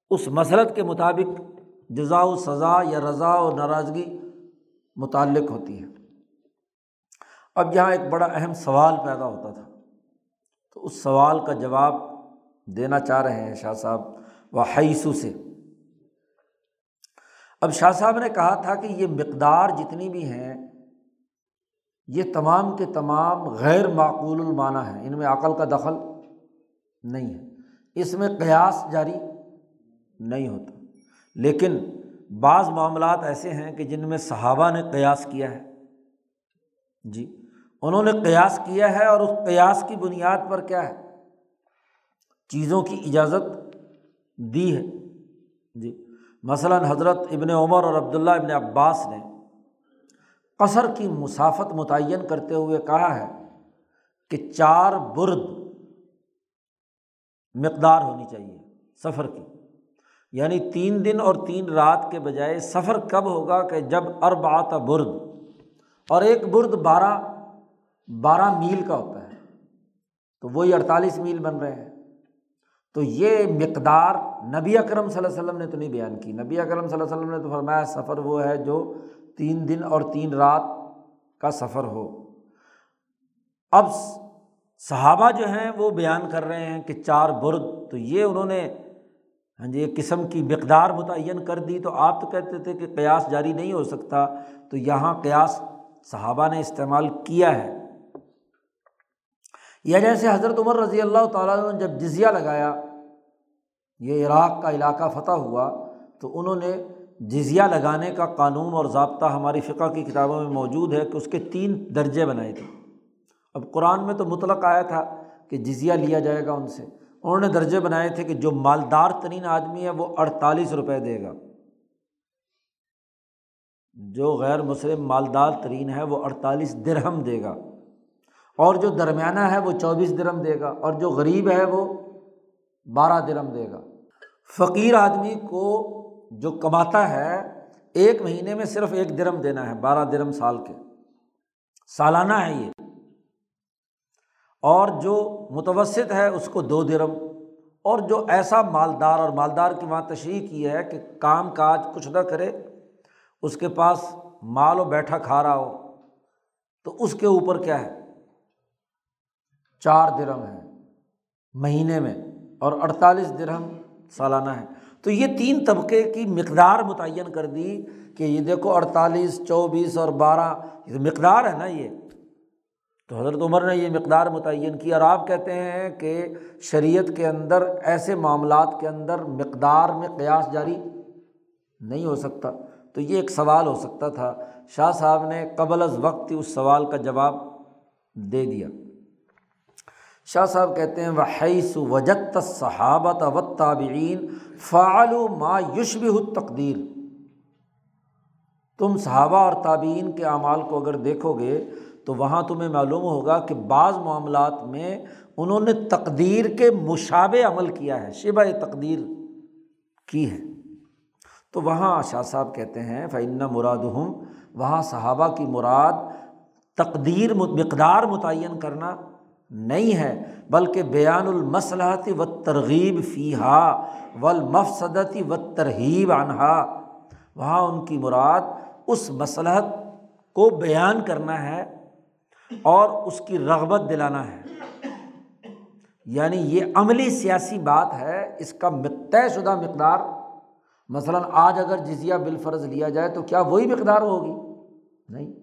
اس مسلط کے مطابق جزا و سزا یا رضا و ناراضگی متعلق ہوتی ہے۔ اب یہاں ایک بڑا اہم سوال پیدا ہوتا تھا۔ تو اس سوال کا جواب دینا چاہ رہے ہیں شاہ صاحب و حیثو سے۔ اب شاہ صاحب نے کہا تھا کہ یہ مقدار جتنی بھی ہیں یہ تمام کے تمام غیر معقول المعنی ہیں۔ ان میں عقل کا دخل نہیں ہے۔ اس میں قیاس جاری نہیں ہوتا۔ لیکن بعض معاملات ایسے ہیں کہ جن میں صحابہ نے قیاس کیا ہے۔ جی انہوں نے قیاس کیا ہے اور اس قیاس کی بنیاد پر کیا ہے؟ چیزوں کی اجازت دی ہے۔ جی مثلاً حضرت ابن عمر اور عبداللہ ابن عباس نے قصر کی مسافت متعین کرتے ہوئے کہا ہے کہ چار برد مقدار ہونی چاہیے سفر کی۔ یعنی تین دن اور تین رات کے بجائے سفر کب ہوگا کہ جب ارب آتا برد اور ایک برد بارہ بارہ میل کا ہوتا ہے۔ تو وہی اڑتالیس میل بن رہے ہیں۔ تو یہ مقدار نبی اکرم صلی اللہ علیہ وسلم نے تو نہیں بیان کی۔ نبی اکرم صلی اللہ علیہ وسلم نے تو فرمایا سفر وہ ہے جو تین دن اور تین رات کا سفر ہو۔ اب صحابہ جو ہیں وہ بیان کر رہے ہیں کہ چار برد، تو یہ انہوں نے ہاں جی ایک قسم کی مقدار متعین کر دی۔ تو آپ تو کہتے تھے کہ قیاس جاری نہیں ہو سکتا۔ تو یہاں قیاس صحابہ نے استعمال کیا ہے۔ یا جیسے حضرت عمر رضی اللہ تعالیٰ نے جب جزیہ لگایا، یہ عراق کا علاقہ فتح ہوا، تو انہوں نے جزیہ لگانے کا قانون اور ضابطہ ہماری فقہ کی کتابوں میں موجود ہے کہ اس کے تین درجے بنائے تھے۔ اب قرآن میں تو مطلق آیا تھا کہ جزیہ لیا جائے گا ان سے۔ انہوں نے درجے بنائے تھے کہ جو مالدار ترین آدمی ہے وہ اڑتالیس روپے دے گا۔ جو غیر مسلم مالدار ترین ہے وہ اڑتالیس درہم دے گا۔ اور جو درمیانہ ہے وہ چوبیس درم دے گا۔ اور جو غریب ہے وہ بارہ درم دے گا۔ فقیر آدمی کو جو کماتا ہے، ایک مہینے میں صرف ایک درم دینا ہے، بارہ درم سال کے۔ سالانہ ہے یہ۔ اور جو متوسط ہے، اس کو دو درم۔ اور جو ایسا مالدار اور مالدار کی وہاں تشریح کی ہے کہ کام کاج کچھ نہ کرے، اس کے پاس مال و بیٹھا کھا رہا ہو، تو اس کے اوپر کیا ہے؟ چار درم ہے مہینے میں اور اڑتالیس درہم سالانہ ہے۔ تو یہ تین طبقے کی مقدار متعین کر دی کہ یہ دیکھو اڑتالیس، چوبیس اور بارہ، یہ تو مقدار ہے نا یہ۔ تو حضرت عمر نے یہ مقدار متعین کی اور آپ کہتے ہیں کہ شریعت کے اندر ایسے معاملات کے اندر مقدار میں قیاس جاری نہیں ہو سکتا۔ تو یہ ایک سوال ہو سکتا تھا۔ شاہ صاحب نے قبل از وقت اس سوال کا جواب دے دیا۔ شاہ صاحب کہتے ہیں وہ وجت صحابت و تابعین فعال ما یشب تقدیر تم صحابہ اور تعبین کے اعمال کو اگر دیکھو گے تو وہاں تمہیں معلوم ہوگا کہ بعض معاملات میں انہوں نے تقدیر کے مشابے عمل کیا ہے، شبہ تقدیر کی ہے۔ تو وہاں شاہ صاحب کہتے ہیں فعن مراد ہم وہاں صحابہ کی مراد تقدیر مقدار متعین کرنا نہیں ہے، بلکہ بیان المصلحتی و ترغیب فی ہا و و ترغیب انہا وہاں ان کی مراد اس مصلحت کو بیان کرنا ہے اور اس کی رغبت دلانا ہے۔ یعنی یہ عملی سیاسی بات ہے، اس کا طے شدہ مقدار۔ مثلاً آج اگر جزیہ بالفرض لیا جائے تو کیا وہی مقدار ہوگی؟ نہیں،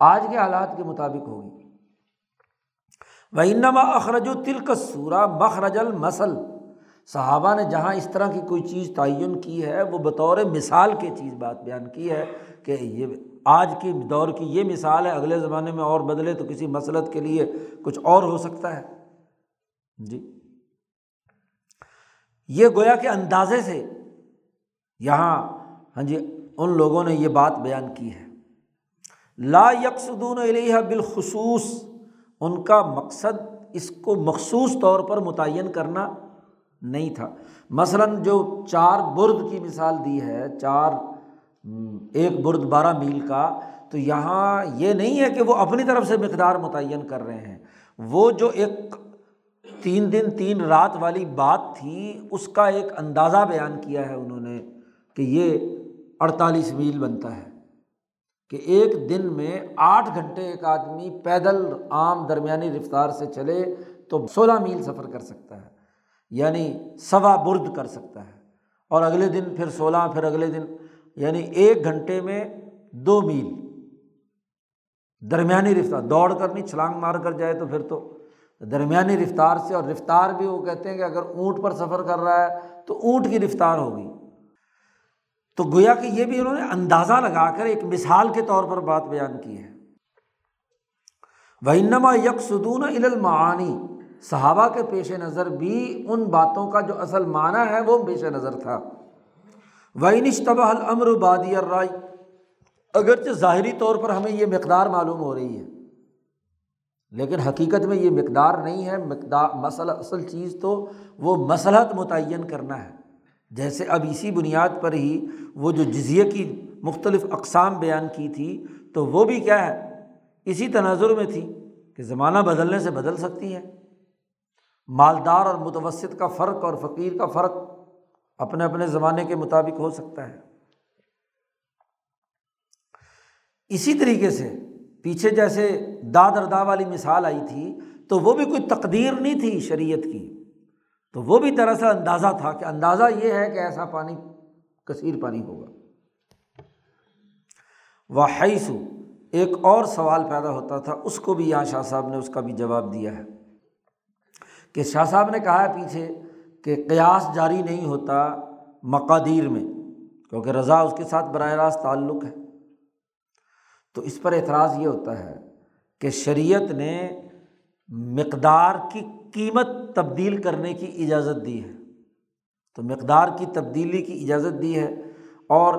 آج کے حالات کے مطابق ہوگی۔ وہ انما اخرج و تلک سورا مخرج المسل صحابہ نے جہاں اس طرح کی کوئی چیز تعین کی ہے، وہ بطور مثال کی چیز بات بیان کی ہے کہ یہ آج کی دور کی یہ مثال ہے، اگلے زمانے میں اور بدلے تو کسی مسلط کے لیے کچھ اور ہو سکتا ہے۔ جی۔ یہ گویا کے اندازے سے یہاں ہاں جی ان لوگوں نے یہ بات بیان کی ہے۔ لا یکسدون علیہ بالخصوص۔ ان کا مقصد اس کو مخصوص طور پر متعین کرنا نہیں تھا۔ مثلاً جو چار برد کی مثال دی ہے، چار، ایک برد بارہ میل کا، تو یہاں یہ نہیں ہے کہ وہ اپنی طرف سے مقدار متعین کر رہے ہیں۔ وہ جو ایک تین دن، تین رات والی بات تھی، اس کا ایک اندازہ بیان کیا ہے انہوں نے کہ یہ اڑتالیس میل بنتا ہے۔ کہ ایک دن میں آٹھ گھنٹے ایک آدمی پیدل عام درمیانی رفتار سے چلے تو سولہ میل سفر کر سکتا ہے یعنی سوا برد کر سکتا ہے۔ اور اگلے دن پھر سولہ، پھر اگلے دن یعنی ایک گھنٹے میں دو میل۔ درمیانی رفتار، دوڑ کر نہیں چھلانگ مار کر جائے تو پھر تو۔ درمیانی رفتار سے، اور رفتار بھی وہ کہتے ہیں کہ اگر اونٹ پر سفر کر رہا ہے تو اونٹ کی رفتار ہوگی۔ تو گویا کہ یہ بھی انہوں نے اندازہ لگا کر ایک مثال کے طور پر بات بیان کی ہے۔ وہ انما یکسدون المعانی صحابہ کے پیش نظر بھی ان باتوں کا جو اصل معنی ہے وہ پیش نظر تھا۔ وہ نشتبہ الامر بادی الرائے اگرچہ ظاہری طور پر ہمیں یہ مقدار معلوم ہو رہی ہے، لیکن حقیقت میں یہ مقدار نہیں ہے۔ مقدار، مسئلہ، اصل چیز تو وہ مسلحت متعین کرنا ہے۔ جیسے اب اسی بنیاد پر ہی وہ جو جزیے کی مختلف اقسام بیان کی تھی، تو وہ بھی کیا ہے؟ اسی تناظر میں تھی کہ زمانہ بدلنے سے بدل سکتی ہے۔ مالدار اور متوسط کا فرق اور فقیر کا فرق اپنے اپنے زمانے کے مطابق ہو سکتا ہے۔ اسی طریقے سے پیچھے جیسے داد ردا والی مثال آئی تھی، تو وہ بھی کوئی تقدیر نہیں تھی شریعت کی۔ تو وہ بھی دراصل اندازہ تھا کہ اندازہ یہ ہے کہ ایسا پانی کثیر پانی ہوگا۔ وہ حیث ایک اور سوال پیدا ہوتا تھا، اس کو بھی یہاں شاہ صاحب نے، اس کا بھی جواب دیا ہے کہ شاہ صاحب نے کہا ہے پیچھے کہ قیاس جاری نہیں ہوتا مقادیر میں، کیونکہ رضا اس کے ساتھ براہ راست تعلق ہے۔ تو اس پر اعتراض یہ ہوتا ہے کہ شریعت نے مقدار کی قیمت تبدیل کرنے کی اجازت دی ہے۔ تو مقدار کی تبدیلی کی اجازت دی ہے اور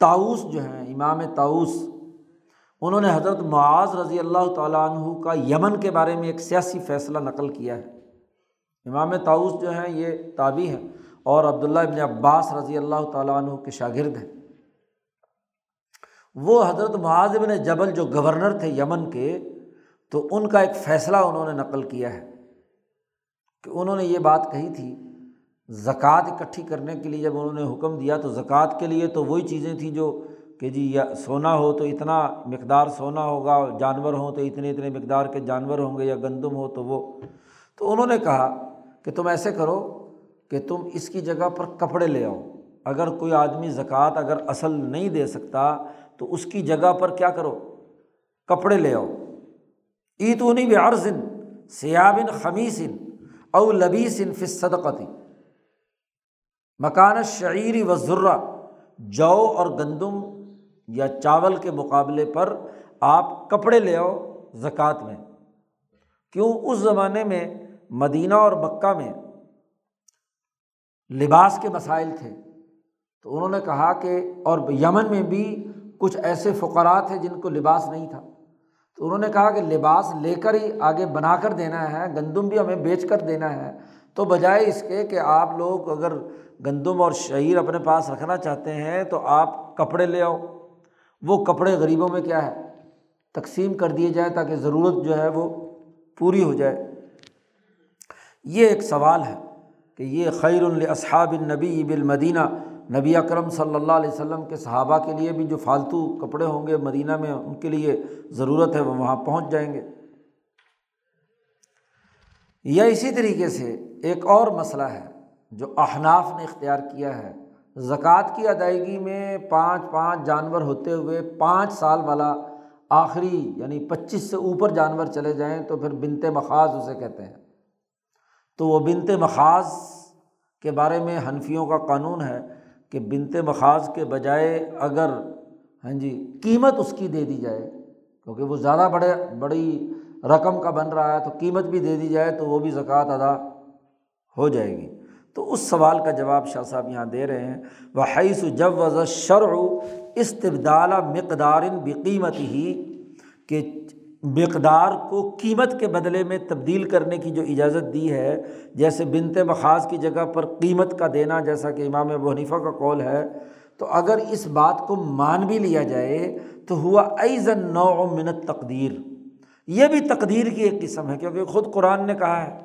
تاؤس جو ہیں، امام تاؤس انہوں نے حضرت معاذ رضی اللہ تعالیٰ عنہ کا یمن کے بارے میں ایک سیاسی فیصلہ نقل کیا ہے۔ امام تاؤس جو ہیں، یہ تابی ہیں اور عبداللہ ابن عباس رضی اللہ تعالیٰ عنہ کے شاگرد ہیں۔ وہ حضرت معاذ ابن جبل جو گورنر تھے یمن کے تو ان کا ایک فیصلہ انہوں نے نقل کیا ہے کہ انہوں نے یہ بات کہی تھی، زکوٰۃ اکٹھی کرنے کے لیے جب انہوں نے حکم دیا تو زکوٰۃ کے لیے تو وہی چیزیں تھیں جو کہ جی یا سونا ہو تو اتنا مقدار سونا ہوگا، جانور ہوں تو اتنے اتنے مقدار کے جانور ہوں گے یا گندم ہو تو وہ۔ تو انہوں نے کہا کہ تم ایسے کرو کہ تم اس کی جگہ پر کپڑے لے آؤ۔ اگر کوئی آدمی زکوٰۃ اگر اصل نہیں دے سکتا تو اس کی جگہ پر کیا کرو؟ کپڑے لے آؤ۔ ایتونی بے سیابن خمیسن او لبیسن فصدقتی مکان شعیری و ذرہ جو اور گندم یا چاول کے مقابلے پر آپ کپڑے لے آؤ زکوٰۃ میں۔ کیوں؟ اس زمانے میں مدینہ اور مکہ میں لباس کے مسائل تھے۔ تو انہوں نے کہا کہ اور یمن میں بھی کچھ ایسے فقرات تھے جن کو لباس نہیں تھا۔ تو انہوں نے کہا کہ لباس لے کر ہی آگے بنا کر دینا ہے، گندم بھی ہمیں بیچ کر دینا ہے۔ تو بجائے اس کے کہ آپ لوگ اگر گندم اور شعیر اپنے پاس رکھنا چاہتے ہیں تو آپ کپڑے لے آؤ۔ وہ کپڑے غریبوں میں کیا ہے؟ تقسیم کر دیے جائیں تاکہ ضرورت جو ہے وہ پوری ہو جائے۔ یہ ایک سوال ہے کہ یہ خیر الاصحاب النبی بالمدینہ نبی اکرم صلی اللہ علیہ وسلم کے صحابہ کے لیے بھی جو فالتو کپڑے ہوں گے مدینہ میں ان کے لیے ضرورت ہے، وہ وہاں پہنچ جائیں گے۔ یا اسی طریقے سے ایک اور مسئلہ ہے جو احناف نے اختیار کیا ہے۔ زکوٰۃ کی ادائیگی میں پانچ پانچ جانور ہوتے ہوئے پانچ سال والا آخری یعنی پچیس سے اوپر جانور چلے جائیں تو پھر بنت مخاذ اسے کہتے ہیں۔ تو وہ بنت مخاذ کے بارے میں حنفیوں کا قانون ہے کہ بنت مخاذ کے بجائے اگر ہاں جی قیمت اس کی دے دی جائے، کیونکہ وہ زیادہ بڑے، بڑی رقم کا بن رہا ہے، تو قیمت بھی دے دی جائے تو وہ بھی زکوٰۃ ادا ہو جائے گی۔ تو اس سوال کا جواب شاہ صاحب یہاں دے رہے ہیں وہ حیث جب وض شرع استبدال مقدار بقیمت ہی کہ مقدار کو قیمت کے بدلے میں تبدیل کرنے کی جو اجازت دی ہے، جیسے بنت مخاص کی جگہ پر قیمت کا دینا، جیسا کہ امام ابو حنیفہ کا کال ہے۔ تو اگر اس بات کو مان بھی لیا جائے، تو ہوا ایزن نو منت تقدیر یہ بھی تقدیر کی ایک قسم ہے، کیونکہ خود قرآن نے کہا ہے،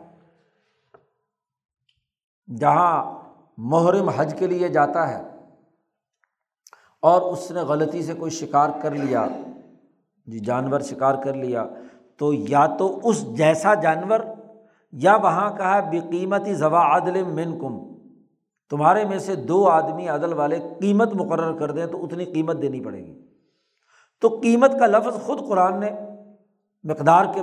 جہاں محرم حج کے لیے جاتا ہے اور اس نے غلطی سے کوئی شکار کر لیا جی جانور شکار کر لیا۔ تو یا تو اس جیسا جانور یا وہاں کہا بے قیمتی ضوا عدل من کم تمہارے میں سے دو آدمی عدل والے قیمت مقرر کر دیں تو اتنی قیمت دینی پڑے گی۔ تو قیمت کا لفظ خود قرآن نے مقدار کے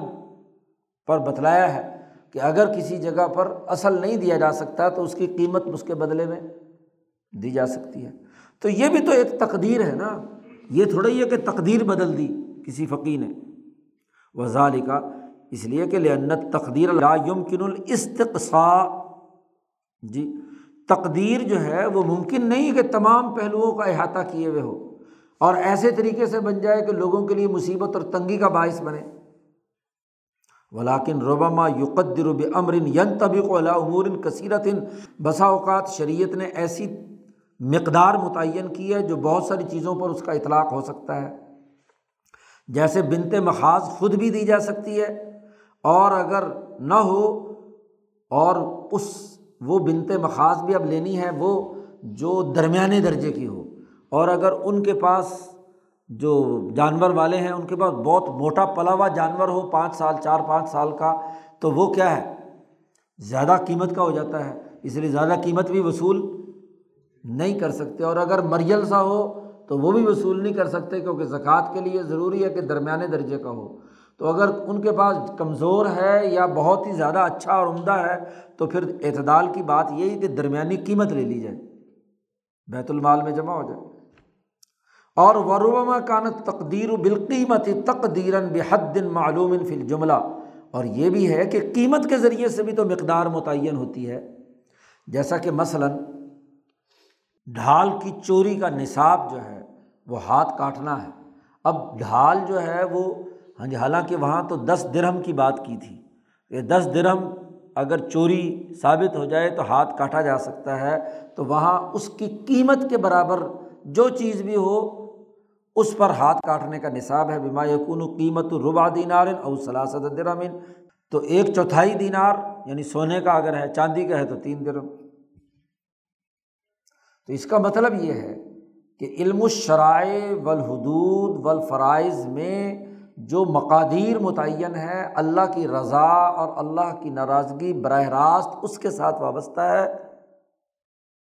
پر بتلایا ہے کہ اگر کسی جگہ پر اصل نہیں دیا جا سکتا تو اس کی قیمت اس کے بدلے میں دی جا سکتی ہے۔ تو یہ بھی تو ایک تقدیر ہے نا۔ یہ تھوڑا ہی ہے کہ تقدیر بدل دی۔ کسی فقی نے۔ وزال کا اس لیے کہ لنت تقدیر یمکن الاستقصا جی تقدیر جو ہے وہ ممکن نہیں کہ تمام پہلوؤں کا احاطہ کیے ہوئے ہو۔ اور ایسے طریقے سے بن جائے کہ لوگوں کے لیے مصیبت اور تنگی کا باعث بنے۔ ولاکن ربما یقدر امرن ین طبق امور کثیرت۔ بسا اوقات شریعت نے ایسی مقدار متعین کی ہے جو بہت ساری چیزوں پر اس کا اطلاق ہو سکتا ہے۔ جیسے بنتے مخاص خود بھی دی جا سکتی ہے، اور اگر نہ ہو اور اس وہ بنتے مخاص بھی اب لینی ہے وہ جو درمیانے درجے کی ہو۔ اور اگر ان کے پاس جو جانور والے ہیں، ان کے پاس بہت موٹا پلا ہوا جانور ہو، پانچ سال، چار، پانچ سال کا، تو وہ کیا ہے؟ زیادہ قیمت کا ہو جاتا ہے، اس لیے زیادہ قیمت بھی وصول نہیں کر سکتے۔ اور اگر مریل سا ہو تو وہ بھی وصول نہیں کر سکتے کیونکہ زکوٰۃ کے لیے ضروری ہے کہ درمیانے درجے کا ہو۔ تو اگر ان کے پاس کمزور ہے یا بہت ہی زیادہ اچھا اور عمدہ ہے، تو پھر اعتدال کی بات یہی کہ درمیانی قیمت لے لی جائے۔ بیت المال میں جمع ہو جائے۔ اور وروما کانت تقدیر و بالقیمت تقدیراً بحد معلوم فل جملہ اور یہ بھی ہے کہ قیمت کے ذریعے سے بھی تو مقدار متعین ہوتی ہے۔ جیسا کہ مثلاً ڈھال کی چوری کا نصاب جو ہے وہ ہاتھ کاٹنا ہے۔ اب ڈھال جو ہے وہ ہاں جی حالانکہ وہاں تو دس درہم کی بات کی تھی۔ کہ دس درہم اگر چوری ثابت ہو جائے تو ہاتھ کاٹا جا سکتا ہے۔ تو وہاں اس کی قیمت کے برابر جو چیز بھی ہو، اس پر ہاتھ کاٹنے کا نصاب ہے۔ بیما یقون قیمت ربا دینار او سلاست درمن تو ایک چوتھائی دینار یعنی سونے کا اگر ہے، چاندی کا ہے، تو تین درم تو اس کا مطلب یہ ہے کہ علم الشرائع والحدود والفرائض میں جو مقادیر متعین ہے اللہ کی رضا اور اللہ کی ناراضگی براہ راست اس کے ساتھ وابستہ ہے۔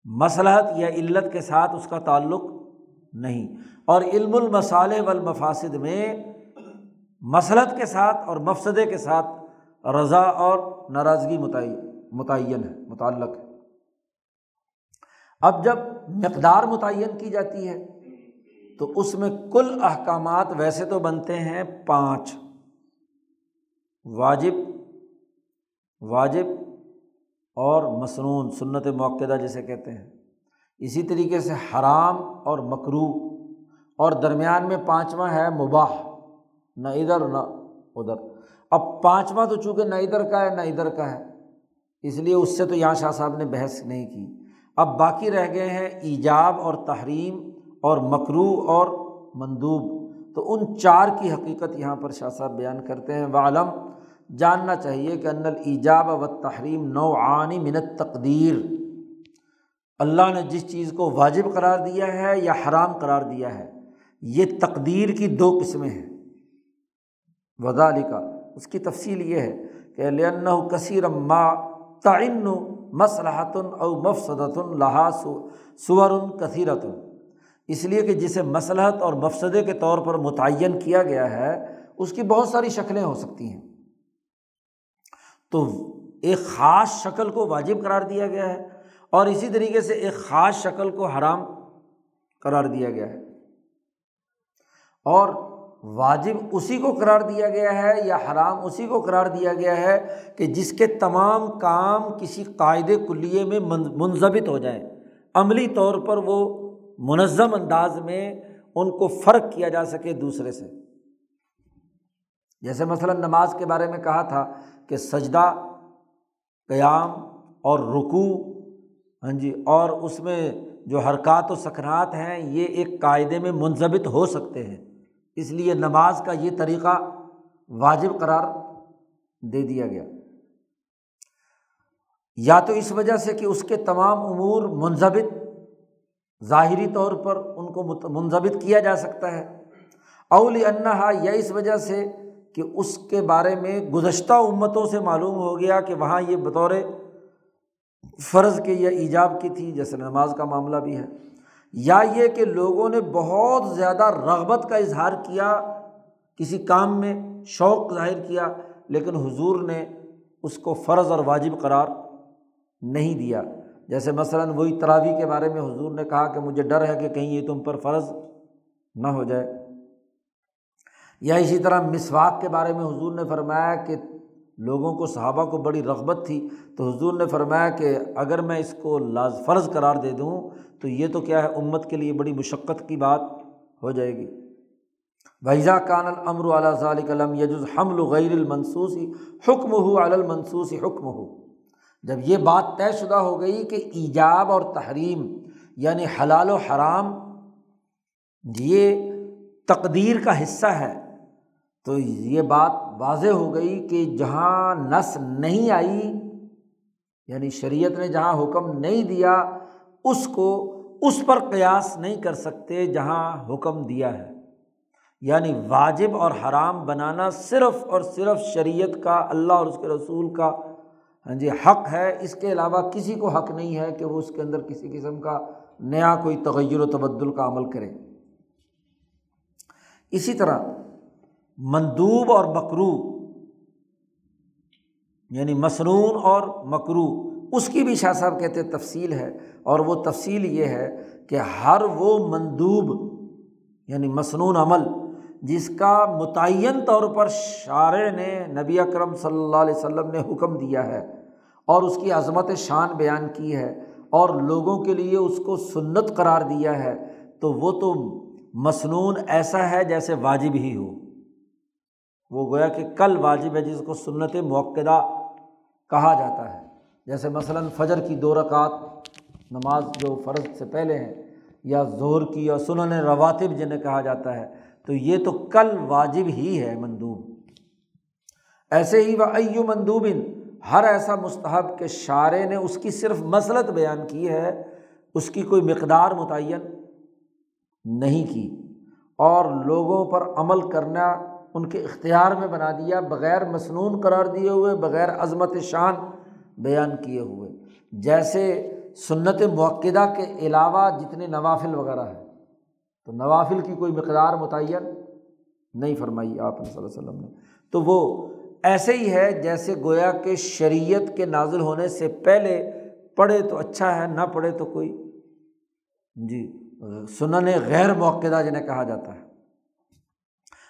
مصلحت یا علت کے ساتھ اس کا تعلق نہیں۔ اور علم المصالح والمفاسد میں مسلط کے ساتھ اور مفسدے کے ساتھ رضا اور ناراضگی متعین ہے، متعلق ہے۔ اب جب مقدار متعین کی جاتی ہے۔ تو اس میں کل احکامات ویسے تو بنتے ہیں پانچ۔ واجب واجب اور مصنون سنت موقعہ جسے کہتے ہیں۔ اسی طریقے سے حرام اور مکرو اور درمیان میں پانچواں ہے مباح، نہ ادھر نہ ادھر۔ اب پانچواں تو چونکہ نہ ادھر کا ہے، نہ ادھر کا ہے۔ اس لیے اس سے تو یہاں شاہ صاحب نے بحث نہیں کی۔ اب باقی رہ گئے ہیں ایجاب اور تحریم اور مکرو اور مندوب۔ تو ان چار کی حقیقت یہاں پر شاہ صاحب بیان کرتے ہیں۔ عالم جاننا چاہیے کہ ان ایجاب و تحریم نوعانی منت تقدیر اللہ نے جس چیز کو واجب قرار دیا ہے یا حرام قرار دیا ہے، یہ تقدیر کی دو قسمیں ہیں۔ وزال کا اس کی تفصیل یہ ہے کہ لن کثیر ما تعین مصلحت او مفصدت لحاظ سور کثیرت اس لیے کہ جسے مصلحت اور مفصدے کے طور پر متعین کیا گیا ہے، اس کی بہت ساری شکلیں ہو سکتی ہیں۔ تو ایک خاص شکل کو واجب قرار دیا گیا ہے اور اسی طریقے سے ایک خاص شکل کو حرام قرار دیا گیا ہے۔ اور واجب اسی کو قرار دیا گیا ہے یا حرام اسی کو قرار دیا گیا ہے کہ جس کے تمام کام کسی قاعدے کلیے میں منظمت ہو جائیں۔ عملی طور پر وہ منظم انداز میں ان کو فرق کیا جا سکے دوسرے سے۔ جیسے مثلاً نماز کے بارے میں کہا تھا کہ سجدہ، قیام اور رکو ہاں جی اور اس میں جو حرکات و سکنات ہیں، یہ ایک قاعدے میں منظمت ہو سکتے ہیں۔ اس لیے نماز کا یہ طریقہ واجب قرار دے دیا گیا۔ یا تو اس وجہ سے کہ اس کے تمام امور منظمت ظاہری طور پر ان کو منظمت کیا جا سکتا ہے اول انہا یا اس وجہ سے کہ اس کے بارے میں گزشتہ امتوں سے معلوم ہو گیا کہ وہاں یہ بطور فرض کے یا ایجاب کی تھی، جیسے نماز کا معاملہ بھی ہے۔ یا یہ کہ لوگوں نے بہت زیادہ رغبت کا اظہار کیا کسی کام میں، شوق ظاہر کیا، لیکن حضور نے اس کو فرض اور واجب قرار نہیں دیا۔ جیسے مثلاً وہی تراوی کے بارے میں حضور نے کہا کہ مجھے ڈر ہے کہ کہیں یہ تم پر فرض نہ ہو جائے۔ یا اسی طرح مسواک کے بارے میں حضور نے فرمایا کہ لوگوں کو صحابہ کو بڑی رغبت تھی تو حضور نے فرمایا کہ اگر میں اس کو لاز فرض قرار دے دوں تو یہ تو کیا ہے، امت کے لیے بڑی مشقت کی بات ہو جائے گی۔ وحضہ کان العمر علیہ ذالک علم یجز حمل غیر المنسوسی حکم ہو المنسوسی حکم ہو جب یہ بات طے شدہ ہو گئی کہ ایجاب اور تحریم یعنی حلال و حرام، یہ تقدیر کا حصہ ہے تو یہ بات واضح ہو گئی کہ جہاں نس نہیں آئی یعنی شریعت نے جہاں حکم نہیں دیا، اس کو اس پر قیاس نہیں کر سکتے جہاں حکم دیا ہے۔ یعنی واجب اور حرام بنانا صرف اور صرف شریعت کا، اللہ اور اس کے رسول کا ہاں جی حق ہے۔ اس کے علاوہ کسی کو حق نہیں ہے کہ وہ اس کے اندر کسی قسم کا نیا کوئی تغیر و تبدل کا عمل کرے۔ اسی طرح مندوب اور مکرو یعنی مصنون اور مکرو اس کی بھی شاہ صاحب کہتے تفصیل ہے، اور وہ تفصیل یہ ہے کہ ہر وہ مندوب یعنی مصنون عمل، جس کا متعین طور پر شاعر نے نبی اکرم صلی اللہ علیہ وسلم نے حکم دیا ہے، اور اس کی عظمت شان بیان کی ہے، اور لوگوں کے لیے اس کو سنت قرار دیا ہے، تو وہ تو مصنون ایسا ہے جیسے واجب ہی ہو۔ وہ گویا کہ کل واجب ہے جس کو سنت موقع کہا جاتا ہے۔ جیسے مثلاً فجر کی دو رکعت نماز جو فرض سے پہلے ہیں یا زہر کی یا سنن رواتب جنہیں کہا جاتا ہے، تو یہ تو کل واجب ہی ہے مندوب۔ ایسے ہی وہ ایو مندوب ہر ایسا مستحب کہ شاعر نے اس کی صرف مسلط بیان کی ہے، اس کی کوئی مقدار متعین نہیں کی۔ اور لوگوں پر عمل کرنا ان کے اختیار میں بنا دیا، بغیر مصنون قرار دیے ہوئے، بغیر عظمت شان بیان کیے ہوئے۔ جیسے سنت موقعہ کے علاوہ جتنے نوافل وغیرہ ہیں۔ تو نوافل کی کوئی مقدار متعین نہیں فرمائی آپ صلی اللہ علیہ وسلم نے۔ تو وہ ایسے ہی ہے جیسے گویا کہ شریعت کے نازل ہونے سے پہلے پڑھے تو اچھا ہے، نہ پڑھے تو کوئی۔ جی سنن غیر موقعہ جنہیں کہا جاتا ہے۔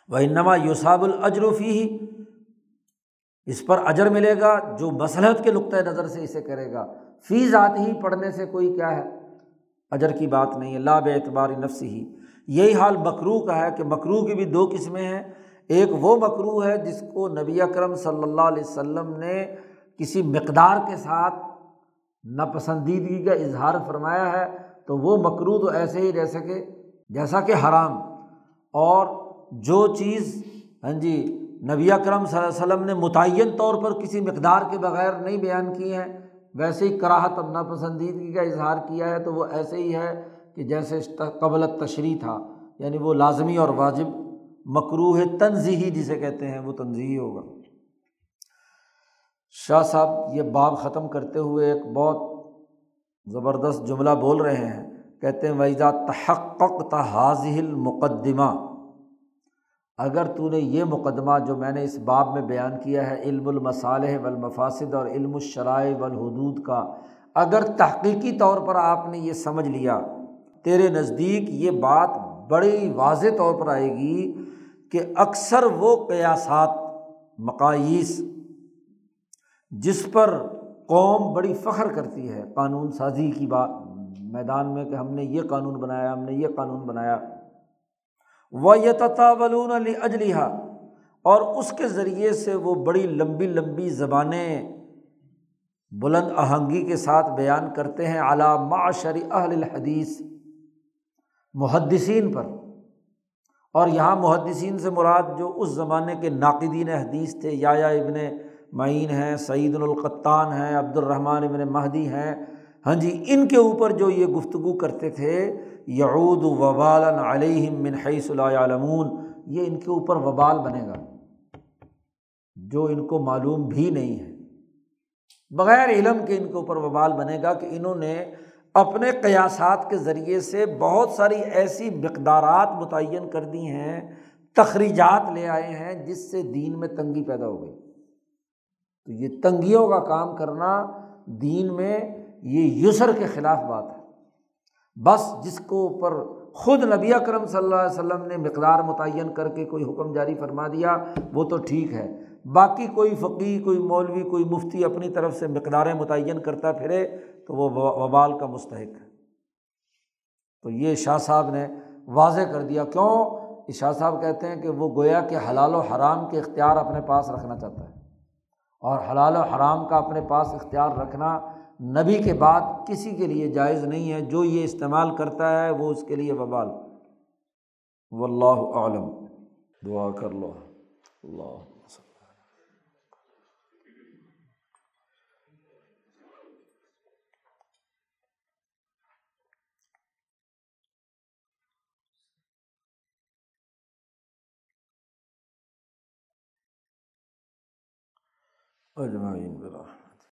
وہ انما یوساب الجروفی ہی اس پر اجر ملے گا جو مسلحت کے نقطۂ نظر سے اسے کرے گا۔ فی ذات ہی پڑھنے سے کوئی کیا ہے؟ اجر کی بات نہیں ہے۔ لاب اعتبار نفس ہی۔ یہی حال مکرو کا ہے کہ مکرو کی بھی دو قسمیں ہیں۔ ایک وہ مکرو ہے جس کو نبی اکرم صلی اللہ علیہ وسلم نے کسی مقدار کے ساتھ ناپسندیدگی کا اظہار فرمایا ہے تو وہ مکرو تو ایسے ہی رہ سکے جیسا کہ حرام۔ اور جو چیز ہاں جی نبی اکرم صلی اللہ علیہ وسلم نے متعین طور پر کسی مقدار کے بغیر نہیں بیان کی ہے، ویسے ہی کراہت اور ناپسندیدگی کا اظہار کیا ہے تو وہ ایسے ہی ہے کہ جیسے قبل تشریح تھا یعنی وہ لازمی اور واجب مکروح تنظیحی جسے کہتے ہیں، وہ تنظیحی ہوگا۔ شاہ صاحب، یہ باب ختم کرتے ہوئے ایک بہت زبردست جملہ بول رہے ہیں، کہتے ہیں ویزا تحقق تحاظل مقدمہ اگر تو نے یہ مقدمہ جو میں نے اس باب میں بیان کیا ہے، علم المصالح والمفاسد اور علم الشرائع والحدود کا، اگر تحقیقی طور پر آپ نے یہ سمجھ لیا، تیرے نزدیک یہ بات بڑی واضح طور پر آئے گی کہ اکثر وہ قیاسات مقاص جس پر قوم بڑی فخر کرتی ہے، قانون سازی کی بات، میدان میں کہ ہم نے یہ قانون بنایا، ہم نے یہ قانون بنایا وہ علی اجلیہ اور اس کے ذریعے سے وہ بڑی لمبی لمبی زبانیں بلند آہنگی کے ساتھ بیان کرتے ہیں اعلیٰ معاشر اہل الحدیث محدثین پر۔ اور یہاں محدثین سے مراد جو اس زمانے کے ناقدین حدیث تھے یا ابن معین ہیں، سعید القطان ہیں عبد الرحمٰن ابن مہدی ہیں ہاں جی ان کے اوپر جو یہ گفتگو کرتے تھے، یعود وبال علیہم من حیث علمون یہ ان کے اوپر وبال بنے گا، جو ان کو معلوم بھی نہیں ہے۔ بغیر علم کے ان کے اوپر وبال بنے گا کہ انہوں نے اپنے قیاسات کے ذریعے سے بہت ساری ایسی مقدارات متعین کر دی ہیں، تخریجات لے آئے ہیں، جس سے دین میں تنگی پیدا ہو گئی۔ تو یہ تنگیوں کا کام کرنا دین میں یہ یسر کے خلاف بات ہے۔ بس جس کو اوپر خود نبی اکرم صلی اللہ علیہ وسلم نے مقدار متعین کر کے کوئی حکم جاری فرما دیا، وہ تو ٹھیک ہے۔ باقی کوئی فقی کوئی مولوی، کوئی مفتی اپنی طرف سے مقداریں متعین کرتا پھرے تو وہ وبال کا مستحق ہے۔ تو یہ شاہ صاحب نے واضح کر دیا۔ کیوں؟ شاہ صاحب کہتے ہیں کہ وہ گویا کہ حلال و حرام کے اختیار اپنے پاس رکھنا چاہتا ہے۔ اور حلال و حرام کا اپنے پاس اختیار رکھنا نبی کے بعد کسی کے لیے جائز نہیں ہے، جو یہ استعمال کرتا ہے وہ اس کے لیے وبال۔ و اللہ عالم دعا کر لو۔ اللہ۔ اجمعین۔